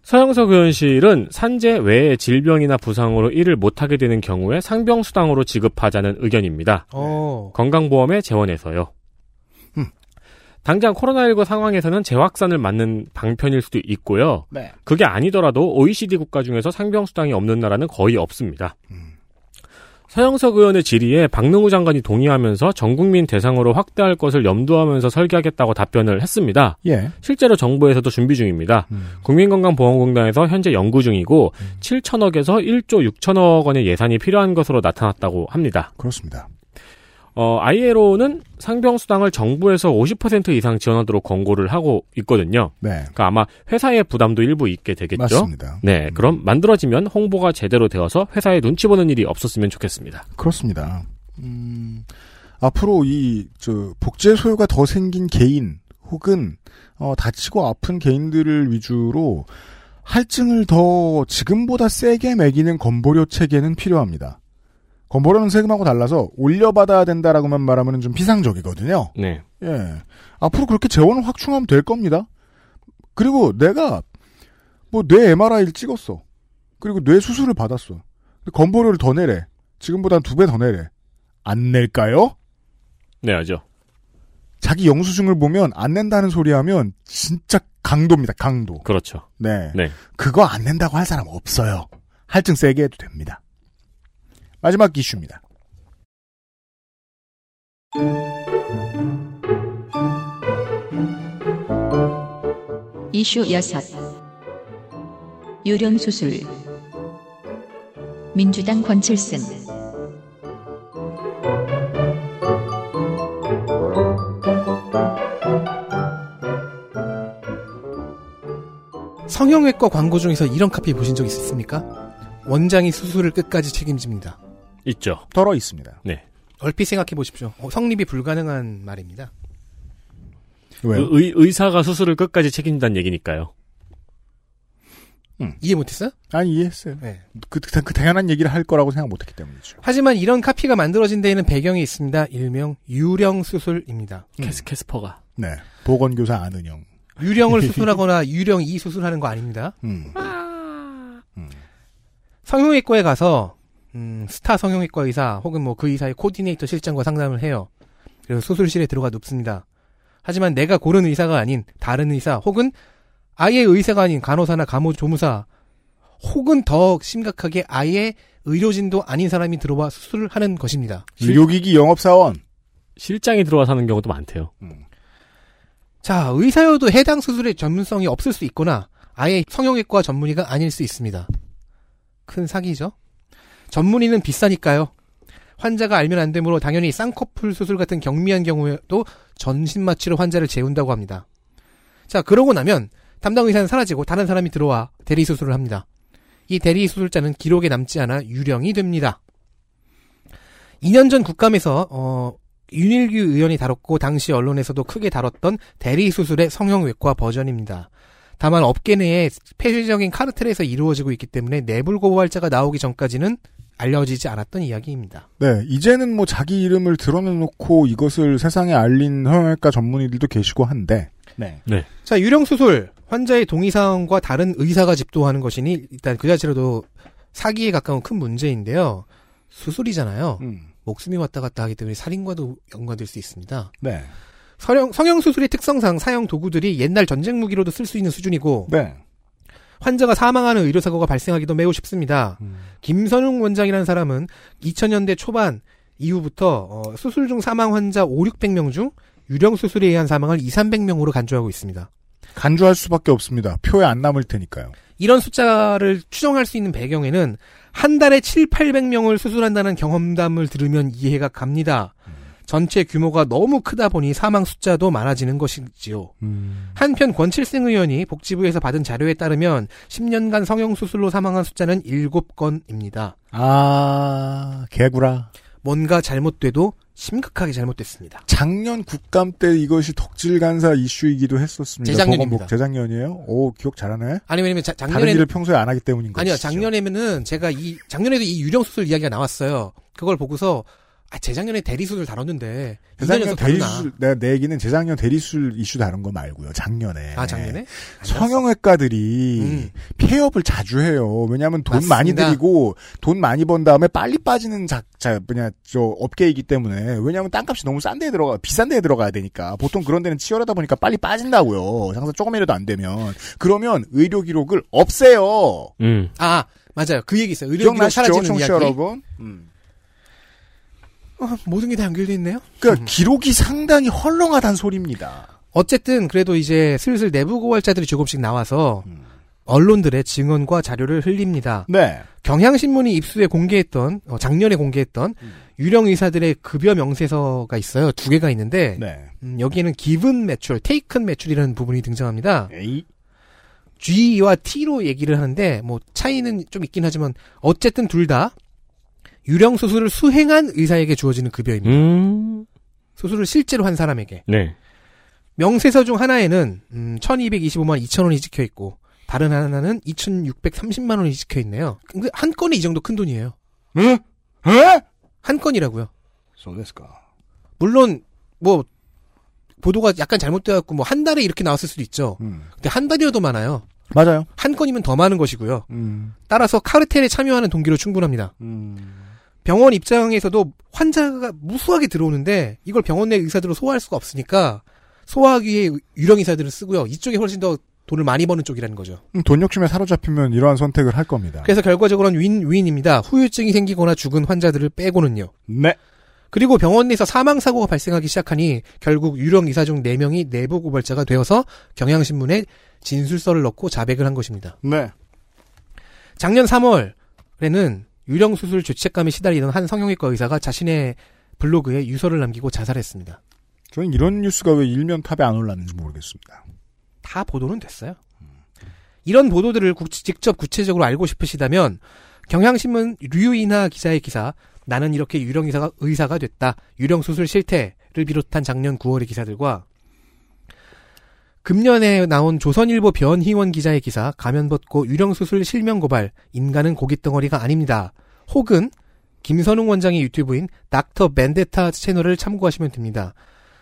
서영석 의원실은 산재 외의 질병이나 부상으로 일을 못하게 되는 경우에 상병수당으로 지급하자는 의견입니다. 어. 건강보험에 재원해서요. 음. 당장 코로나19 상황에서는 재확산을 맞는 방편일 수도 있고요. 네. 그게 아니더라도 OECD 국가 중에서 상병수당이 없는 나라는 거의 없습니다. 음. 서영석 의원의 질의에 박능우 장관이 동의하면서 전국민 대상으로 확대할 것을 염두하면서 설계하겠다고 답변을 했습니다. 예. 실제로 정부에서도 준비 중입니다. 음. 국민건강보험공단에서 현재 연구 중이고 7천억에서 1조 6천억 원의 예산이 필요한 것으로 나타났다고 합니다. 그렇습니다. 어, ILO는 상병 수당을 정부에서 50% 이상 지원하도록 권고를 하고 있거든요. 네. 그러니까 아마 회사의 부담도 일부 있게 되겠죠. 맞습니다. 네, 음. 그럼 만들어지면 홍보가 제대로 되어서 회사에 눈치 보는 일이 없었으면 좋겠습니다. 그렇습니다. 음, 앞으로 이, 저, 복제 소요가 더 생긴 개인, 혹은, 어, 다치고 아픈 개인들을 위주로 할증을 더 지금보다 세게 매기는 건보료 체계는 필요합니다. 건보료는 세금하고 달라서 올려받아야 된다라고만 말하면 좀 비상적이거든요. 네. 예. 앞으로 그렇게 재원을 확충하면 될 겁니다. 그리고 내가 뭐 뇌 MRI를 찍었어. 그리고 뇌 수술을 받았어. 건보료를 더 내래. 지금보단 두 배 더 내래. 안 낼까요? 네, 하죠. 자기 영수증을 보면 안 낸다는 소리 하면 진짜 강도입니다. 강도. 그렇죠. 네. 네. 그거 안 낸다고 할 사람 없어요. 할증 세게 해도 됩니다. 마지막 이슈입니다. 이슈 여섯 유령 수술 민주당 권칠승 성형외과 광고 중에서 이런 카피 보신 적 있습니까? 원장이 수술을 끝까지 책임집니다. 있죠. 덜어 있습니다. 얼핏 생각해 보십시오. 어, 성립이 불가능한 말입니다. 왜요? 의, 의사가 수술을 끝까지 책임진다는 얘기니까요. 이해 못했어요? 아니 이해했어요. 네. 그, 그, 그 당연한 얘기를 할 거라고 생각 못했기 때문이죠. 하지만 이런 카피가 만들어진 데에는 배경이 있습니다. 일명 유령 수술입니다. 캐스, 캐스퍼가. 네. 보건교사 안은영. 유령을 수술하거나 유령 이 수술하는 거 아닙니다. 음. 성형외과에 가서 음, 스타 성형외과 의사 혹은 뭐 그 의사의 코디네이터 실장과 상담을 해요. 그래서 수술실에 들어가 눕습니다. 하지만 내가 고른 의사가 아닌 다른 의사 혹은 아예 의사가 아닌 간호사나 간호조무사 혹은 더 심각하게 아예 의료진도 아닌 사람이 들어와 수술을 하는 것입니다. 의료기기 영업사원. 실장이 들어와서 하는 경우도 많대요. 음. 자, 의사여도 해당 수술의 전문성이 없을 수 있거나 아예 성형외과 전문의가 아닐 수 있습니다. 큰 사기죠. 전문의는 비싸니까요. 환자가 알면 안 되므로 당연히 쌍꺼풀 수술 같은 경미한 경우에도 전신 마취로 환자를 재운다고 합니다. 자, 그러고 나면 담당 의사는 사라지고 다른 사람이 들어와 대리 수술을 합니다. 이 대리 수술자는 기록에 남지 않아 유령이 됩니다. 2년 전 국감에서 어, 윤일규 의원이 다뤘고 당시 언론에서도 크게 다뤘던 대리 수술의 성형외과 버전입니다. 다만 업계 내에 폐쇄적인 카르텔에서 이루어지고 있기 때문에 내불고발자가 나오기 전까지는 알려지지 않았던 이야기입니다. 네. 이제는 뭐 자기 이름을 드러내놓고 이것을 세상에 알린 성형외과 전문의들도 계시고 한데. 네. 자, 유령 수술 환자의 동의 사항과 다른 의사가 집도하는 것이니 일단 그 자체로도 사기에 가까운 큰 문제인데요. 수술이잖아요. 음. 목숨이 왔다 갔다 하기 때문에 살인과도 연관될 수 있습니다. 네. 성형, 성형 수술의 특성상 사용 도구들이 옛날 전쟁 무기로도 쓸 수 있는 수준이고 네. 환자가 사망하는 의료사고가 발생하기도 매우 쉽습니다. 음. 김선웅 원장이라는 사람은 2000년대 초반 이후부터 어, 수술 중 사망 환자 5, 600명 중 유령 수술에 의한 사망을 2, 300명으로 간주하고 있습니다. 간주할 수밖에 없습니다. 표에 안 남을 테니까요. 이런 숫자를 추정할 수 있는 배경에는 한 달에 7, 800명을 수술한다는 경험담을 들으면 이해가 갑니다. 전체 규모가 너무 크다 보니 사망 숫자도 많아지는 것이지요. 한편 권칠생 의원이 복지부에서 받은 자료에 따르면 10년간 성형수술로 사망한 숫자는 7건입니다. 아, 개구라. 뭔가 잘못돼도 심각하게 잘못됐습니다. 작년 국감 때 이것이 덕질 간사 이슈이기도 했었습니다. 재작년입니다. 재작년이에요? 오, 기억 잘하네. 아니 왜냐면 자- 다른 작년에 일을 평소에 안 하기 때문인 거죠. 아니요 작년에면은 제가 이 작년에도 이 유령 수술 이야기가 나왔어요. 그걸 보고서 아 재작년에 대리 수술 다뤘는데 재작년. 대리수술, 내가 내 얘기는 재작년 대리수술 이슈 다룬 거 말고요. 작년에. 아 작년에 성형외과들이 음. 폐업을 자주 해요. 왜냐하면 돈 맞습니다. 많이 들이고 돈 많이 번 다음에 빨리 빠지는 자, 자 뭐냐 저 업계이기 때문에 왜냐하면 땅값이 너무 싼 데에 들어가 비싼 데에 들어가야 되니까 보통 그런 데는 치열하다 보니까 빨리 빠진다고요. 장사 조금이라도 안 되면 그러면 의료 기록을 없애요. 음. 아 맞아요 그 얘기 있어요. 의료 기록 사라지는 이야기. 여러분? 음. 어, 모든 게 다 연결돼 있네요. 그러니까 기록이 상당히 헐렁하단 소리입니다. 어쨌든 그래도 이제 슬슬 내부 고발자들이 조금씩 나와서 음. 언론들의 증언과 자료를 흘립니다. 네. 경향신문이 입수해 공개했던 어, 작년에 공개했던 음. 유령 의사들의 급여 명세서가 있어요. 두 개가 있는데 네. 음, 여기에는 기분 매출, 테이큰 매출이라는 부분이 등장합니다. 에이. G와 T로 얘기를 하는데 뭐 차이는 좀 있긴 하지만 어쨌든 둘 다 유령 수술을 수행한 의사에게 주어지는 급여입니다. 음. 수술을 실제로 한 사람에게. 네. 명세서 중 하나에는 음, 1225만 2천 원이 찍혀 있고 다른 하나는 2630만 원이 찍혀 있네요. 근데 한 건이 이 정도 큰 돈이에요. 응? 에? 한 건이라고요. 소데스까. 물론 뭐 보도가 약간 잘못돼갖고 뭐 한 달에 이렇게 나왔을 수도 있죠. 음. 근데 한 달이어도 많아요. 맞아요. 한 건이면 더 많은 것이고요. 음. 따라서 카르텔에 참여하는 동기로 충분합니다. 음. 병원 입장에서도 환자가 무수하게 들어오는데 이걸 병원 내 의사들로 소화할 수가 없으니까 소화하기 위해 유령 의사들을 쓰고요. 이쪽이 훨씬 더 돈을 많이 버는 쪽이라는 거죠. 음, 돈 욕심에 사로잡히면 이러한 선택을 할 겁니다. 그래서 결과적으로는 윈 윈입니다. 후유증이 생기거나 죽은 환자들을 빼고는요. 네. 그리고 병원 내에서 사망 사고가 발생하기 시작하니 결국 유령 의사 중 4명이 내부 고발자가 되어서 경향신문에 진술서를 넣고 자백을 한 것입니다. 네. 작년 3월에는 유령 수술 죄책감에 시달리던 한 성형외과 의사가 자신의 블로그에 유서를 남기고 자살했습니다. 저는 이런 뉴스가 왜 일면 탑에 안 올랐는지 모르겠습니다. 다 보도는 됐어요. 이런 보도들을 구- 직접 구체적으로 알고 싶으시다면 경향신문 류인하 기자의 기사 나는 이렇게 유령 의사가, 의사가 됐다. 유령 수술 실태를 비롯한 작년 9월의 기사들과 금년에 나온 조선일보 변희원 기자의 기사 가면 벗고 유령 수술 실명 고발 인간은 고깃덩어리가 아닙니다. 혹은 김선웅 원장의 유튜브인 닥터 벤데타 채널을 참고하시면 됩니다.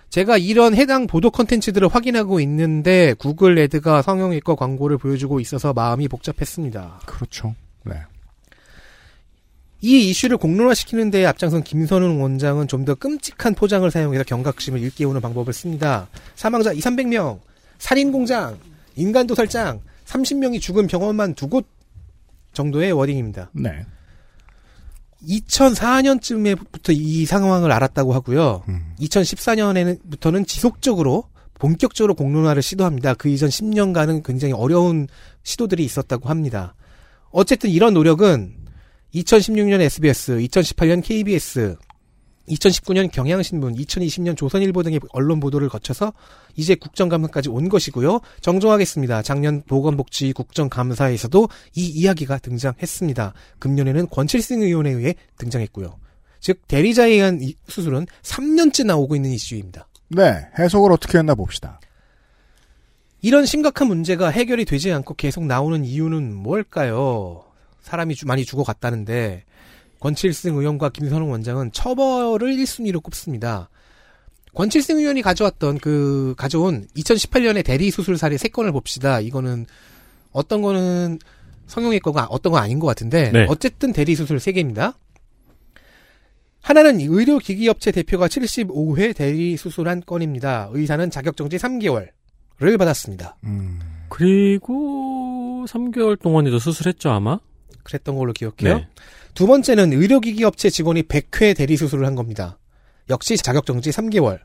제가 이런 해당 보도 컨텐츠들을 확인하고 있는데 구글 애드가 성형외과 광고를 보여주고 있어서 마음이 복잡했습니다. 그렇죠. 네. 이 이슈를 공론화시키는 데 앞장선 김선웅 원장은 좀 더 끔찍한 포장을 사용해서 경각심을 일깨우는 방법을 씁니다. 사망자 2, 300명, 살인공장, 인간도살장, 30명이 죽은 병원만 두 곳 정도의 워딩입니다. 네. 2004년쯤에부터 이 상황을 알았다고 하고요. 음. 2014년에부터는 지속적으로 본격적으로 공론화를 시도합니다. 그 이전 10년간은 굉장히 어려운 시도들이 있었다고 합니다. 어쨌든 이런 노력은 2016년 SBS, 2018년 KBS, 2019년 경향신문, 2020년 조선일보 등의 언론 보도를 거쳐서 이제 국정감사까지 온 것이고요. 정정하겠습니다. 작년 보건복지 국정감사에서도 이 이야기가 등장했습니다. 금년에는 권칠승 의원에 의해 등장했고요. 즉 대리자에 의한 이 수술은 3년째 나오고 있는 이슈입니다. 네. 해석을 어떻게 했나 봅시다. 이런 심각한 문제가 해결이 되지 않고 계속 나오는 이유는 뭘까요? 사람이 주- 많이 죽어갔다는데 권칠승 의원과 김선웅 원장은 처벌을 1순위로 꼽습니다. 권칠승 의원이 가져왔던 그 가져온 2018년의 대리 수술 사례 3건을 봅시다. 이거는 어떤 거는 성형외 과가 어떤 건 아닌 것 같은데 네. 어쨌든 대리 수술 3개입니다. 하나는 의료기기업체 대표가 75회 대리 수술한 건입니다. 의사는 자격정지 3개월을 받았습니다. 음. 그리고 3개월 동안에도 수술했죠 아마? 그랬던 걸로 기억해요. 네. 두 번째는 의료기기 업체 직원이 100회 대리 수술을 한 겁니다. 역시 자격정지 3개월.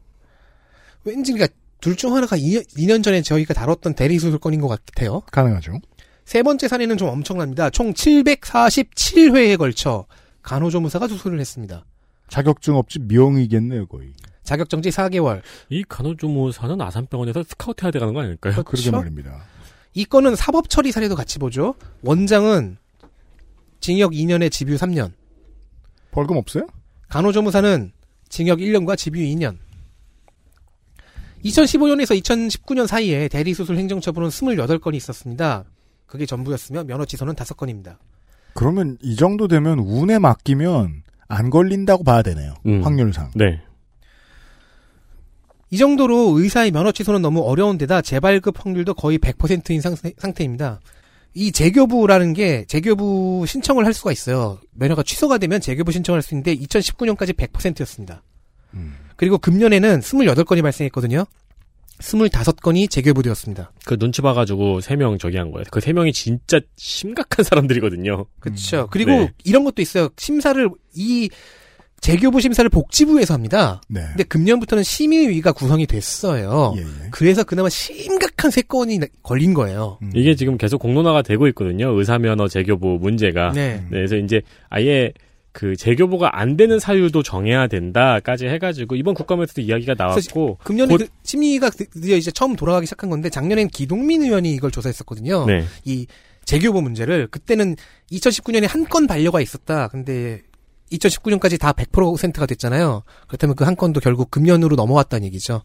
왠지 그러니까 둘 중 하나가 2년, 전에 저희가 다뤘던 대리 수술 건인 것 같아요. 가능하죠. 세 번째 사례는 좀 엄청납니다. 총 747회에 걸쳐 간호조무사가 수술을 했습니다. 자격증 없지 미영이겠네요, 거의. 자격정지 4개월. 이 간호조무사는 아산병원에서 스카우트 해야 되는 거 아닐까요? 그렇죠. 그러게 말입니다. 이 건은 사법 처리 사례도 같이 보죠. 원장은 징역 2년에 집유 3년. 벌금 없어요? 간호조무사는 징역 1년과 집유 2년. 2015년에서 2019년 사이에 대리수술 행정처분은 28건이 있었습니다. 그게 전부였으며 면허 취소는 5건입니다. 그러면 이 정도 되면 운에 맡기면 안 걸린다고 봐야 되네요. 음. 확률상. 네. 이 정도로 의사의 면허 취소는 너무 어려운 데다 재발급 확률도 거의 100%인 상태, 상태입니다. 이 재교부라는 게 재교부 신청을 할 수가 있어요. 면허가 취소가 되면 재교부 신청을 할수 있는데 2019년까지 100%였습니다. 음. 그리고 금년에는 28건이 발생했거든요. 25건이 재교부되었습니다. 그 눈치 봐가지고 3명 저기 한 거예요. 그 3명이 진짜 심각한 사람들이거든요. 그렇죠. 그리고 네. 이런 것도 있어요. 심사를 이 재교부 심사를 복지부에서 합니다. 네. 근데 금년부터는 심의위가 구성이 됐어요. 예, 예. 그래서 그나마 심각한 세 건이 나- 걸린 거예요. 음. 이게 지금 계속 공론화가 되고 있거든요. 의사면허 재교부 문제가. 네. 네, 그래서 이제 아예 그 재교부가 안 되는 사유도 정해야 된다까지 해가지고 이번 국감에서도 이야기가 나왔고. 금년에 곧- 그 심의가 드디어 이제 처음 돌아가기 시작한 건데 작년엔 기동민 의원이 이걸 조사했었거든요. 네. 이 재교부 문제를 그때는 2019년에 한 건 반려가 있었다. 근데 2019년까지 다 100%가 됐잖아요. 그렇다면 그 한 건도 결국 금년으로 넘어왔다는 얘기죠.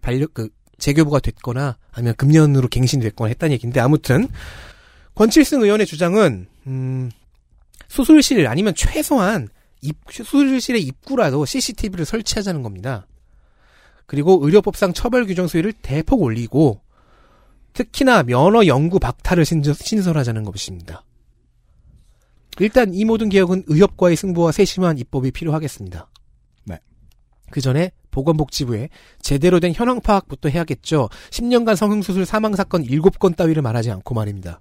반려 그 재교부가 됐거나 아니면 금년으로 갱신됐거나 했다는 얘기인데 아무튼 권칠승 의원의 주장은 음 수술실 아니면 최소한 입, 수술실의 입구라도 CCTV를 설치하자는 겁니다. 그리고 의료법상 처벌 규정 수위를 대폭 올리고 특히나 면허 연구 박탈을 신설하자는 것입니다. 일단 이 모든 개혁은 의협과의 승부와 세심한 입법이 필요하겠습니다. 네. 그 전에 보건복지부에 제대로 된 현황 파악부터 해야겠죠. 10년간 성형수술 사망 사건 7건 따위를 말하지 않고 말입니다.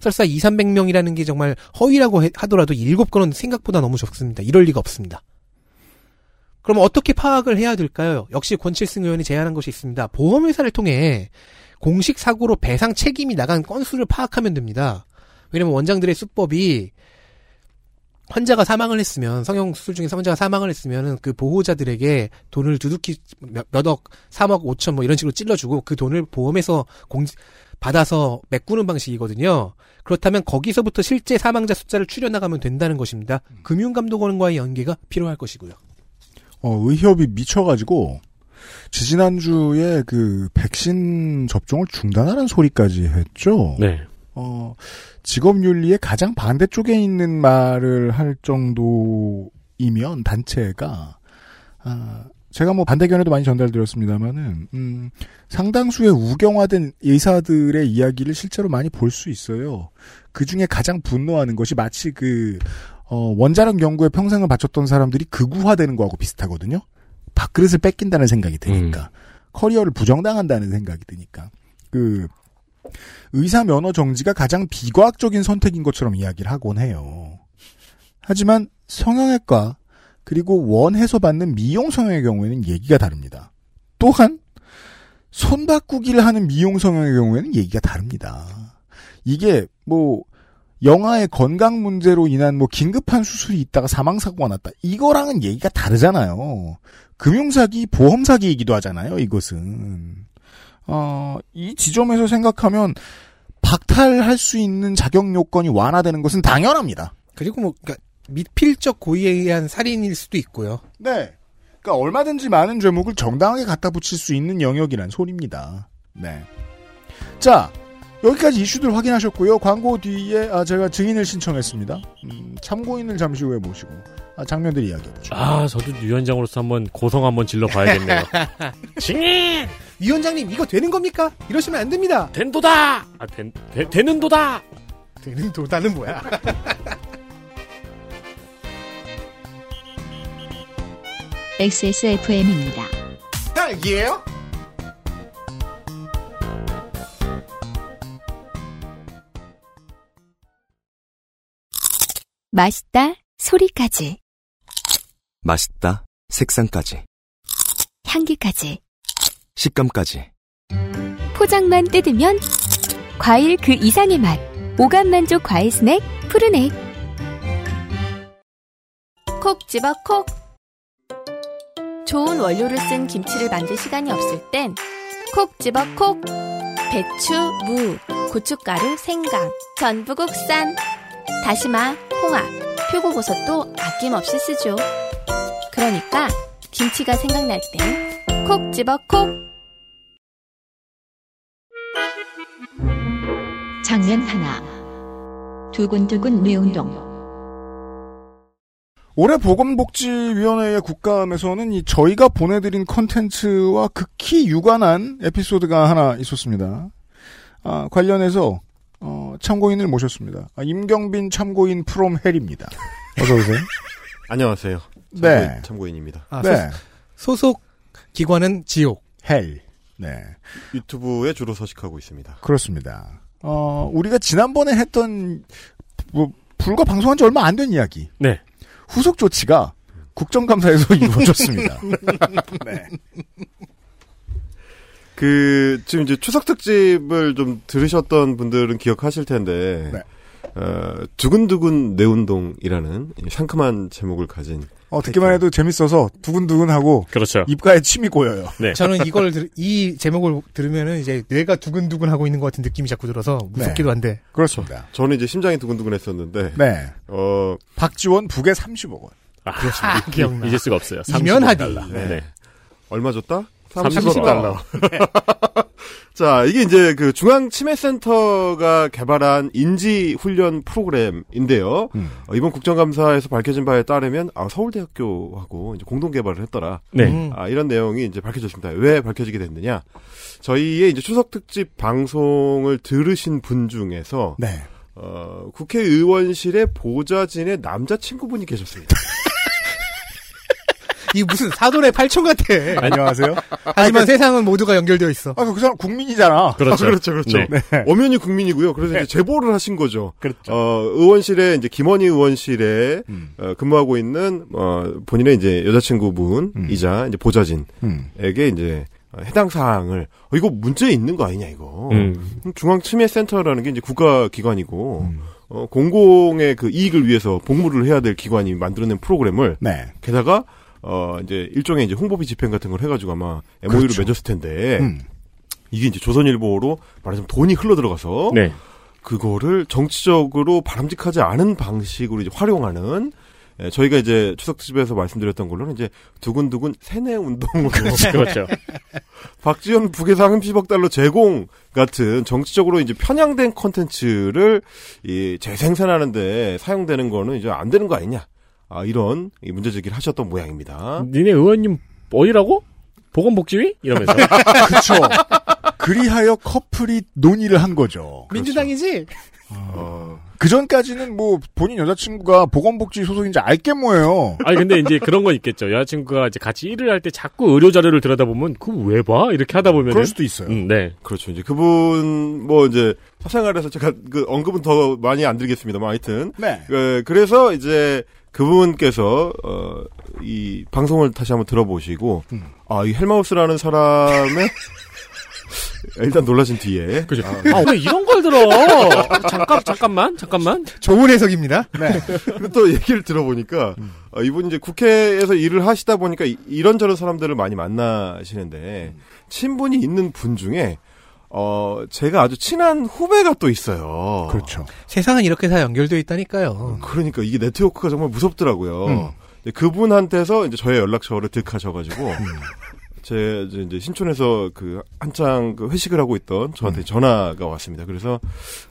설사 2, 300명이라는 게 정말 허위라고 해- 하더라도 7건은 생각보다 너무 적습니다. 이럴 리가 없습니다. 그럼 어떻게 파악을 해야 될까요? 역시 권칠승 의원이 제안한 것이 있습니다. 보험회사를 통해 공식 사고로 배상 책임이 나간 건수를 파악하면 됩니다. 왜냐면 원장들의 수법이 환자가 사망을 했으면 성형 수술 중에 환자가 사망을 했으면 그 보호자들에게 돈을 두둑히 몇, 억, 3억 5천 뭐 이런 식으로 찔러주고 그 돈을 보험에서 공 받아서 메꾸는 방식이거든요. 그렇다면 거기서부터 실제 사망자 숫자를 추려나가면 된다는 것입니다. 금융감독원과의 연계가 필요할 것이고요. 어, 의협이 미쳐가지고, 지지난주에 그, 백신 접종을 중단하는 소리까지 했죠? 네. 어, 직업윤리의 가장 반대쪽에 있는 말을 할 정도이면 단체가, 아, 제가 뭐 반대견에도 많이 전달드렸습니다만은, 음, 상당수의 우경화된 의사들의 이야기를 실제로 많이 볼 수 있어요. 그 중에 가장 분노하는 것이 마치 그, 어, 원자력 연구에 평생을 바쳤던 사람들이 극우화되는 거하고 비슷하거든요? 밥그릇을 뺏긴다는 생각이 드니까. 커리어를 부정당한다는 생각이 드니까. 그, 의사 면허 정지가 가장 비과학적인 선택인 것처럼 이야기를 하곤 해요. 하지만 성형외과 그리고 원해서 받는 미용 성형의 경우에는 얘기가 다릅니다. 또한 손 바꾸기를 하는 미용 성형의 경우에는 얘기가 다릅니다. 이게 뭐 영아의 건강 문제로 인한 뭐 긴급한 수술이 있다가 사망 사고가 났다. 이거랑은 얘기가 다르잖아요. 금융 사기, 보험 사기이기도 하잖아요. 이것은. 어, 이 지점에서 생각하면 박탈할 수 있는 자격 요건이 완화되는 것은 당연합니다. 그리고 뭐 그러니까 미필적 고의에 의한 살인일 수도 있고요. 네. 그러니까 얼마든지 많은 죄목을 정당하게 갖다 붙일 수 있는 영역이란 소리입니다. 네. 자, 여기까지 이슈들 확인하셨고요. 광고 뒤에 아, 제가 증인을 신청했습니다. 음, 참고인을 잠시 후에 모시고 아, 장면들 이야기해보죠. 아, 저도 위원장으로서 한번 고성 한번 질러 봐야겠네요. 증인! 위원장님 이거 되는 겁니까? 이러시면 안 됩니다. 된도다! 아, 된, 되, 되는 도다! 되는 도다는 뭐야? XSFM입니다. 딸기예요? 맛있다 소리까지 맛있다. 색상까지. 향기까지 식감까지. 포장만 뜯으면 과일 그 이상의 맛. 오감 만족 과일 스낵 푸르넥 콕 집어 콕. 좋은 원료를 쓴 김치를 만들 시간이 없을 땐 콕 집어 콕. 배추, 무, 고춧가루, 생강, 전부 국산. 다시마, 홍합, 표고버섯도 아낌없이 쓰죠. 그러니까 김치가 생각날 땐 콕 집어 콕 장면 하나. 두근두근 뇌운동. 올해 보건복지위원회의 국감에서는 이 저희가 보내드린 컨텐츠와 극히 유관한 에피소드가 하나 있었습니다. 아, 관련해서 어, 참고인을 모셨습니다. 아, 임경빈 참고인 프롬 헬입니다. 어서 오세요. 안녕하세요. 네. 참고인, 참고인입니다. 아, 네, 소, 속 기관은 지옥. 헬. 네, 유튜브에 주로 서식하고 있습니다. 그렇습니다. 어, 우리가 지난번에 했던 뭐 불과 방송한 지 얼마 안 된 이야기. 네. 후속 조치가 국정감사에서 이루어졌습니다. 네. 그 지금 이제 추석 특집을 좀 들으셨던 분들은 기억하실 텐데 네. 어, 두근두근 내 운동이라는 상큼한 제목을 가진 어, 듣기만 해도 재밌어서 두근두근하고 그렇죠. 입가에 침이 고여요. 네. 저는 이걸 들, 이 제목을 들으면은 이제 뇌가 두근두근 하고 있는 것 같은 느낌이 자꾸 들어서 무섭기도 한데. 그렇습니다. 저는 이제 심장이 두근두근했었는데 네. 어 박지원 북에 30억 원. 아, 아, 기억나. 잊을 수가 없어요. 이면 30억 하디. 달러. 네. 네. 얼마 줬다? 30억 30억 달러. 자, 이게 이제 그 중앙치매센터가 개발한 인지 훈련 프로그램인데요. 음. 어, 이번 국정감사에서 밝혀진 바에 따르면 아, 서울대학교하고 이제 공동 개발을 했더라. 네. 음. 아, 이런 내용이 이제 밝혀졌습니다. 왜 밝혀지게 됐느냐? 저희의 이제 추석 특집 방송을 들으신 분 중에서 네. 어, 국회의원실에 보좌진의 남자 친구분이 계셨습니다. 이 무슨 사돈의 팔촌 같아. 안녕하세요. 하지만 세상은 모두가 연결되어 있어. 아, 그 사람 국민이잖아. 그렇죠. 아, 그렇죠, 그렇죠. 네. 엄연히 국민이고요. 그래서 이제 제보를 하신 거죠. 그렇죠. 어, 의원실에 이제 김원희 의원실에 음. 어, 근무하고 있는 어, 본인의 이제 여자친구분이자 이제 보좌진에게 음. 이제 어, 해당 사항을 어, 이거 문제 있는 거 아니냐 이거. 음. 중앙치매센터라는 게 이제 국가기관이고 음. 어, 공공의 그 이익을 위해서 복무를 해야 될 기관이 만들어낸 프로그램을 네. 게다가 어 이제 일종의 이제 홍보비 집행 같은 걸 해가지고 아마 MOU를 그렇죠. 맺었을 텐데 음. 이게 이제 조선일보로 말하자면 돈이 흘러 들어가서 네. 그거를 정치적으로 바람직하지 않은 방식으로 이제 활용하는 예, 저희가 이제 추석 특집에서 말씀드렸던 걸로는 이제 두근두근 세뇌 운동으로 그렇죠. 박지원 북에서 30억 달러 제공 같은 정치적으로 이제 편향된 컨텐츠를 이 재생산하는데 사용되는 거는 이제 안 되는 거 아니냐. 아, 이런 이 문제 제기를 하셨던 모양입니다. 니네 의원님 어디라고? 보건복지위? 이러면서. 그렇죠. 그리하여 커플이 논의를 한 거죠. 민주당이지? 어, 그 전까지는 뭐 본인 여자친구가 보건복지 소속인지 알게 뭐예요. 아니 근데 이제 그런 건 있겠죠. 여자친구가 이제 같이 일을 할 때 자꾸 의료 자료를 들여다보면 그거 왜 봐? 이렇게 하다 보면 그럴 수도 있어요. 음, 네. 그렇죠. 이제 그분 뭐 이제 사생활에서 제가 그 언급은 더 많이 안 드리겠습니다만 하여튼 네. 그, 그래서 이제 그분께서 어, 이 방송을 다시 한번 들어보시고 음. 아이 헬마우스라는 사람의 일단 놀라신 뒤에 그죠. 아, 왜 이런 걸 들어? 잠깐, 잠깐만, 잠깐만. 좋은 해석입니다. 근데 또 얘기를 들어보니까 어, 이분이 이제 국회에서 일을 하시다 보니까 이- 이런저런 사람들을 많이 만나시는데 친분이 있는 분 중에 어 제가 아주 친한 후배가 또 있어요. 그렇죠. 세상은 이렇게 다 연결되어 있다니까요. 그러니까 이게 네트워크가 정말 무섭더라고요. 음. 근데 그분한테서 이제 저의 연락처를 득하셔가지고 제 이제 신촌에서 그 한창 그 회식을 하고 있던 저한테 전화가 왔습니다. 그래서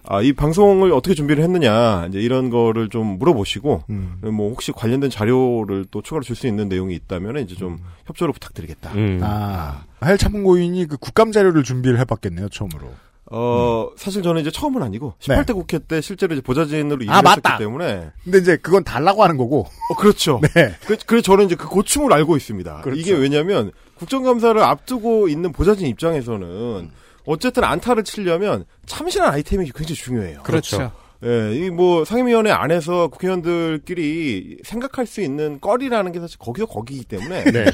아 이 방송을 어떻게 준비를 했느냐 이제 이런 거를 좀 물어보시고 음. 뭐 혹시 관련된 자료를 또 추가로 줄 수 있는 내용이 있다면 이제 좀 협조를 부탁드리겠다. 음. 아, 하일 참고인이 그 국감 자료를 준비를 해봤겠네요, 처음으로. 어 사실 저는 이제 처음은 아니고 18대 국회 때 실제로 이제 보좌진으로 일을 아, 맞다. 때문에 근데 이제 그건 달라고 하는 거고. 어 그렇죠. 네. 그, 그래서 저는 이제 그 고충을 알고 있습니다. 그렇죠. 이게 왜냐면 국정감사를 앞두고 있는 보좌진 입장에서는 어쨌든 안타를 치려면 참신한 아이템이 굉장히 중요해요. 그렇죠. 예, 이 뭐 상임위원회 안에서 국회의원들끼리 생각할 수 있는 거리라는 게 사실 거기서 거기이기 때문에 네.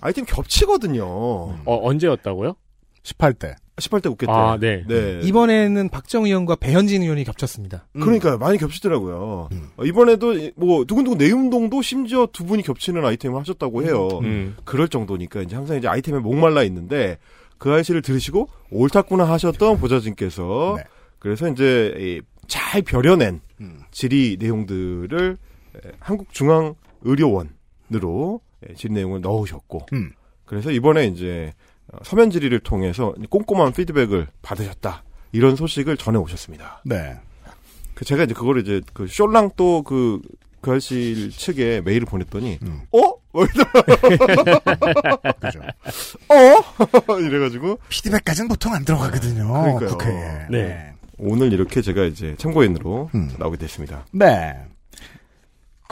아이템 겹치거든요. 어, 언제였다고요? 18대. 18대 국회 때. 아, 네. 네. 이번에는 박정 의원과 배현진 의원이 겹쳤습니다. 그러니까 많이 겹치더라고요. 음. 어, 이번에도 뭐 두근두근 내운동도 심지어 두 분이 겹치는 아이템을 하셨다고 해요. 음. 그럴 정도니까 이제 항상 이제 아이템에 목말라 있는데 그 아이씨를 들으시고 옳다구나 하셨던 보좌진께서 네. 그래서 이제 이잘 벼려낸 음. 질의 내용들을 에, 한국중앙의료원으로 에, 질의 내용을 넣으셨고 음. 그래서 이번에 이제 어, 서면 질의를 통해서 꼼꼼한 피드백을 받으셨다 이런 소식을 전해 오셨습니다. 네. 그 제가 이제 그거를 이제 그 숄랑 또그그 아저씨 측에 메일을 보냈더니 음. 어? 뭐 그죠. 어? 이래가지고 피드백까지는 보통 안 들어가거든요. 그러니까요. 국회에. 네. 오늘 이렇게 제가 이제 참고인으로 음. 나오게 됐습니다. 네.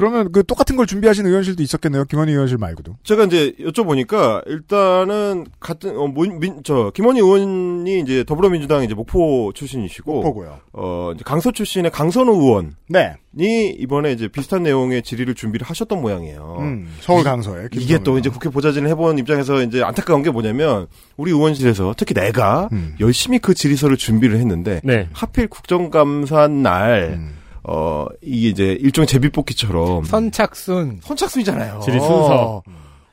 그러면 그 똑같은 걸 준비하신 의원실도 있었겠네요. 김원희 의원실 말고도. 제가 이제 여쭤보니까 일단은 같은 어, 문- 민, 저 김원희 의원이 이제 더불어민주당 이제 목포 출신이시고 보고요. 어 이제 강서 출신의 강선우 의원이 네. 이번에 이제 비슷한 내용의 질의를 준비를 하셨던 모양이에요. 음, 서울 강서에. 이게 또 이제 국회 보좌진을 해본 입장에서 이제 안타까운 게 뭐냐면 우리 의원실에서 특히 내가 음. 열심히 그 질의서를 준비를 했는데 네. 하필 국정감사 날 음. 어, 이게 이제 일종의 제비뽑기처럼 선착순. 선착순이잖아요. 질의 순서.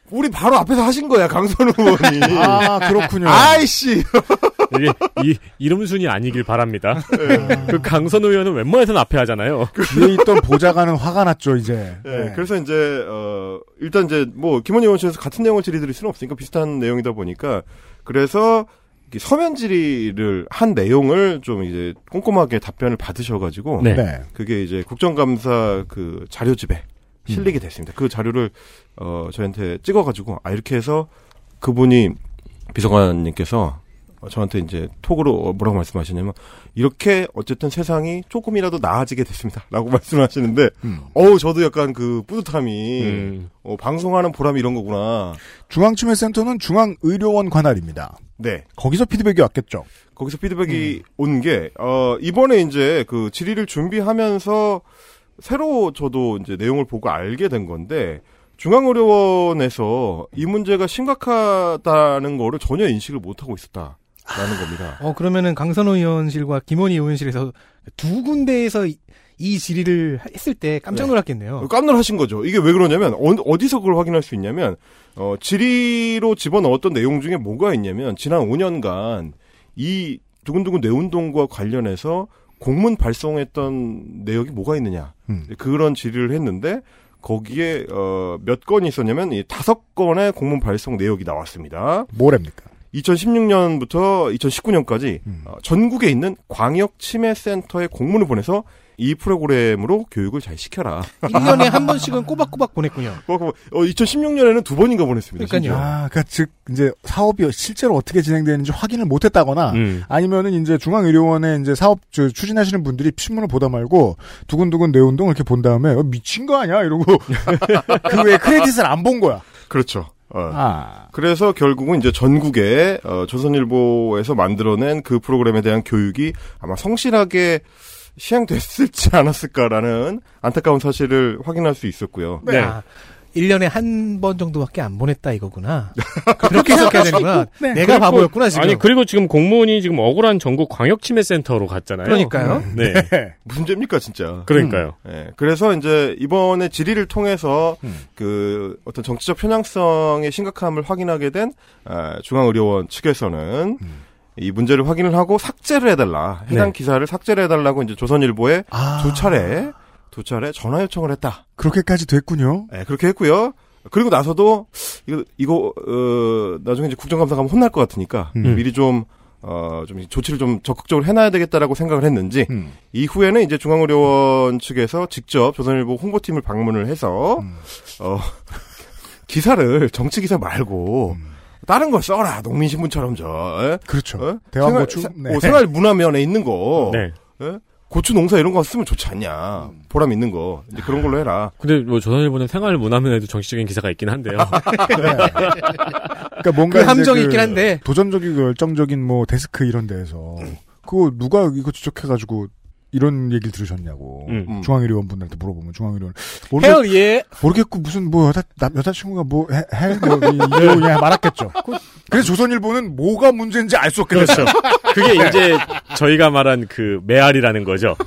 우리 바로 앞에서 하신 거야, 강선우 의원이. 아, 그렇군요. 아이씨. 이게 이, 이름 순이 아니길 바랍니다. 그 강선 의원은 웬만해서는 앞에 하잖아요. 뒤에 있던 보좌관은 화가 났죠, 이제. 네, 네. 그래서 이제, 어, 일단 이제, 뭐, 김원희 의원실에서 같은 내용을 질의드릴 수는 없으니까 비슷한 내용이다 보니까, 그래서, 서면 질의를 한 내용을 좀 이제 꼼꼼하게 답변을 받으셔가지고 네. 네. 그게 이제 국정감사 그 자료집에 실리게 됐습니다. 그 자료를 어 저한테 찍어가지고 아 이렇게 해서 그분이 비서관님께서 어, 저한테 이제 톡으로 어, 뭐라고 말씀하시냐면 이렇게 어쨌든 세상이 조금이라도 나아지게 됐습니다 라고 말씀하시는데 음. 어우 저도 약간 그 뿌듯함이 음. 어, 방송하는 보람이 이런 거구나. 중앙치매센터는 중앙의료원 관할입니다. 네. 거기서 피드백이 왔겠죠. 거기서 피드백이 온 게, 어, 이번에 이제 그 질의를 준비하면서 새로 저도 이제 내용을 보고 알게 된 건데, 중앙의료원에서 이 문제가 심각하다는 거를 전혀 인식을 못하고 있었다 라는 겁니다. 어, 그러면은 강선호 의원실과 김원희 의원실에서 두 군데에서 이, 이 질의를 했을 때 깜짝 네. 놀랐겠네요. 깜놀하신 거죠. 이게 왜 그러냐면, 어, 디서 그걸 확인할 수 있냐면, 어, 질의로 집어넣었던 내용 중에 뭐가 있냐면, 지난 5년간 이 두근두근 뇌운동과 관련해서 공문 발송했던 내역이 뭐가 있느냐. 음. 그런 질의를 했는데, 거기에, 어, 몇 건이 있었냐면, 이 다섯 건의 공문 발송 내역이 나왔습니다. 뭐랍니까? 2016년부터 2019년까지 음. 어, 전국에 있는 광역 치매 센터에 공문을 보내서 이 프로그램으로 교육을 잘 시켜라. 1년에 한 번씩은 꼬박꼬박 보냈군요. 어, 2016년에는 두 번인가 보냈습니다. 그러니까요. 아, 그니까 즉, 이제 사업이 실제로 어떻게 진행되는지 확인을 못 했다거나, 음. 아니면은 이제 중앙의료원에 이제 사업 저, 추진하시는 분들이 신문을 보다 말고 두근두근 내 운동 이렇게 본 다음에 어, 미친 거 아니야 이러고 그 외에 크레딧을 안 본 거야. 그렇죠. 어. 아, 그래서 결국은 이제 전국에 어, 조선일보에서 만들어낸 그 프로그램에 대한 교육이 아마 성실하게 시행됐을지 않았을까라는 안타까운 사실을 확인할 수 있었고요. 네. 아, 1년에 한 번 정도밖에 안 보냈다 이거구나. 그렇게 해석해야 되는구나. 네. 내가 바보였구나 지금. 아니 그리고 지금 공무원이 지금 억울한 전국 광역치매센터로 갔잖아요. 그러니까요. 네. 문제입니까 진짜? 그러니까요. 예, 그래서 이제 이번에 질의를 통해서 음. 그 어떤 정치적 편향성의 심각함을 확인하게 된 아, 중앙의료원 측에서는 음. 이 문제를 확인을 하고 삭제를 해달라 해당 네. 기사를 삭제를 해달라고 이제 조선일보에 아, 두 차례 두 차례 전화 요청을 했다. 그렇게까지 됐군요. 예, 그렇게 했고요. 그리고 나서도 이거 이거 어, 나중에 이제 국정감사 가면 혼날 것 같으니까 음. 미리 좀 어, 좀 조치를 좀 적극적으로 해놔야 되겠다라고 생각을 했는지 음. 이후에는 이제 중앙의료원 측에서 직접 조선일보 홍보팀을 방문을 해서 음. 어 기사를 정치 기사 말고 음. 다른 거 써라 농민신문처럼 저 예? 그렇죠. 어? 대왕 생활, 고추. 네. 어, 생활 문화면에 있는 거 네. 예? 고추 농사 이런 거 쓰면 좋지 않냐 보람 있는 거 이제 그런 걸로 해라 근데 뭐 조선일보는 생활 문화면에도 정치적인 기사가 있긴 한데요. 그러니까 뭔가 그 함정이 그 있긴 한데. 도전적이고 열정적인 뭐 데스크 이런 데에서 그거 누가 이거 지적해가지고 이런 얘기를 들으셨냐고 음. 음. 중앙의료원 분들한테 물어보면 중앙의료원 모르겠, 헬 예. 모르겠고 무슨 뭐 여자 남, 여자친구가 뭐해뭐 이거 그냥 말았겠죠. 그래서 조선일보는 뭐가 문제인지 알 수 없겠죠. 그렇죠. 그게 이제 저희가 말한 그 메아리라는 거죠.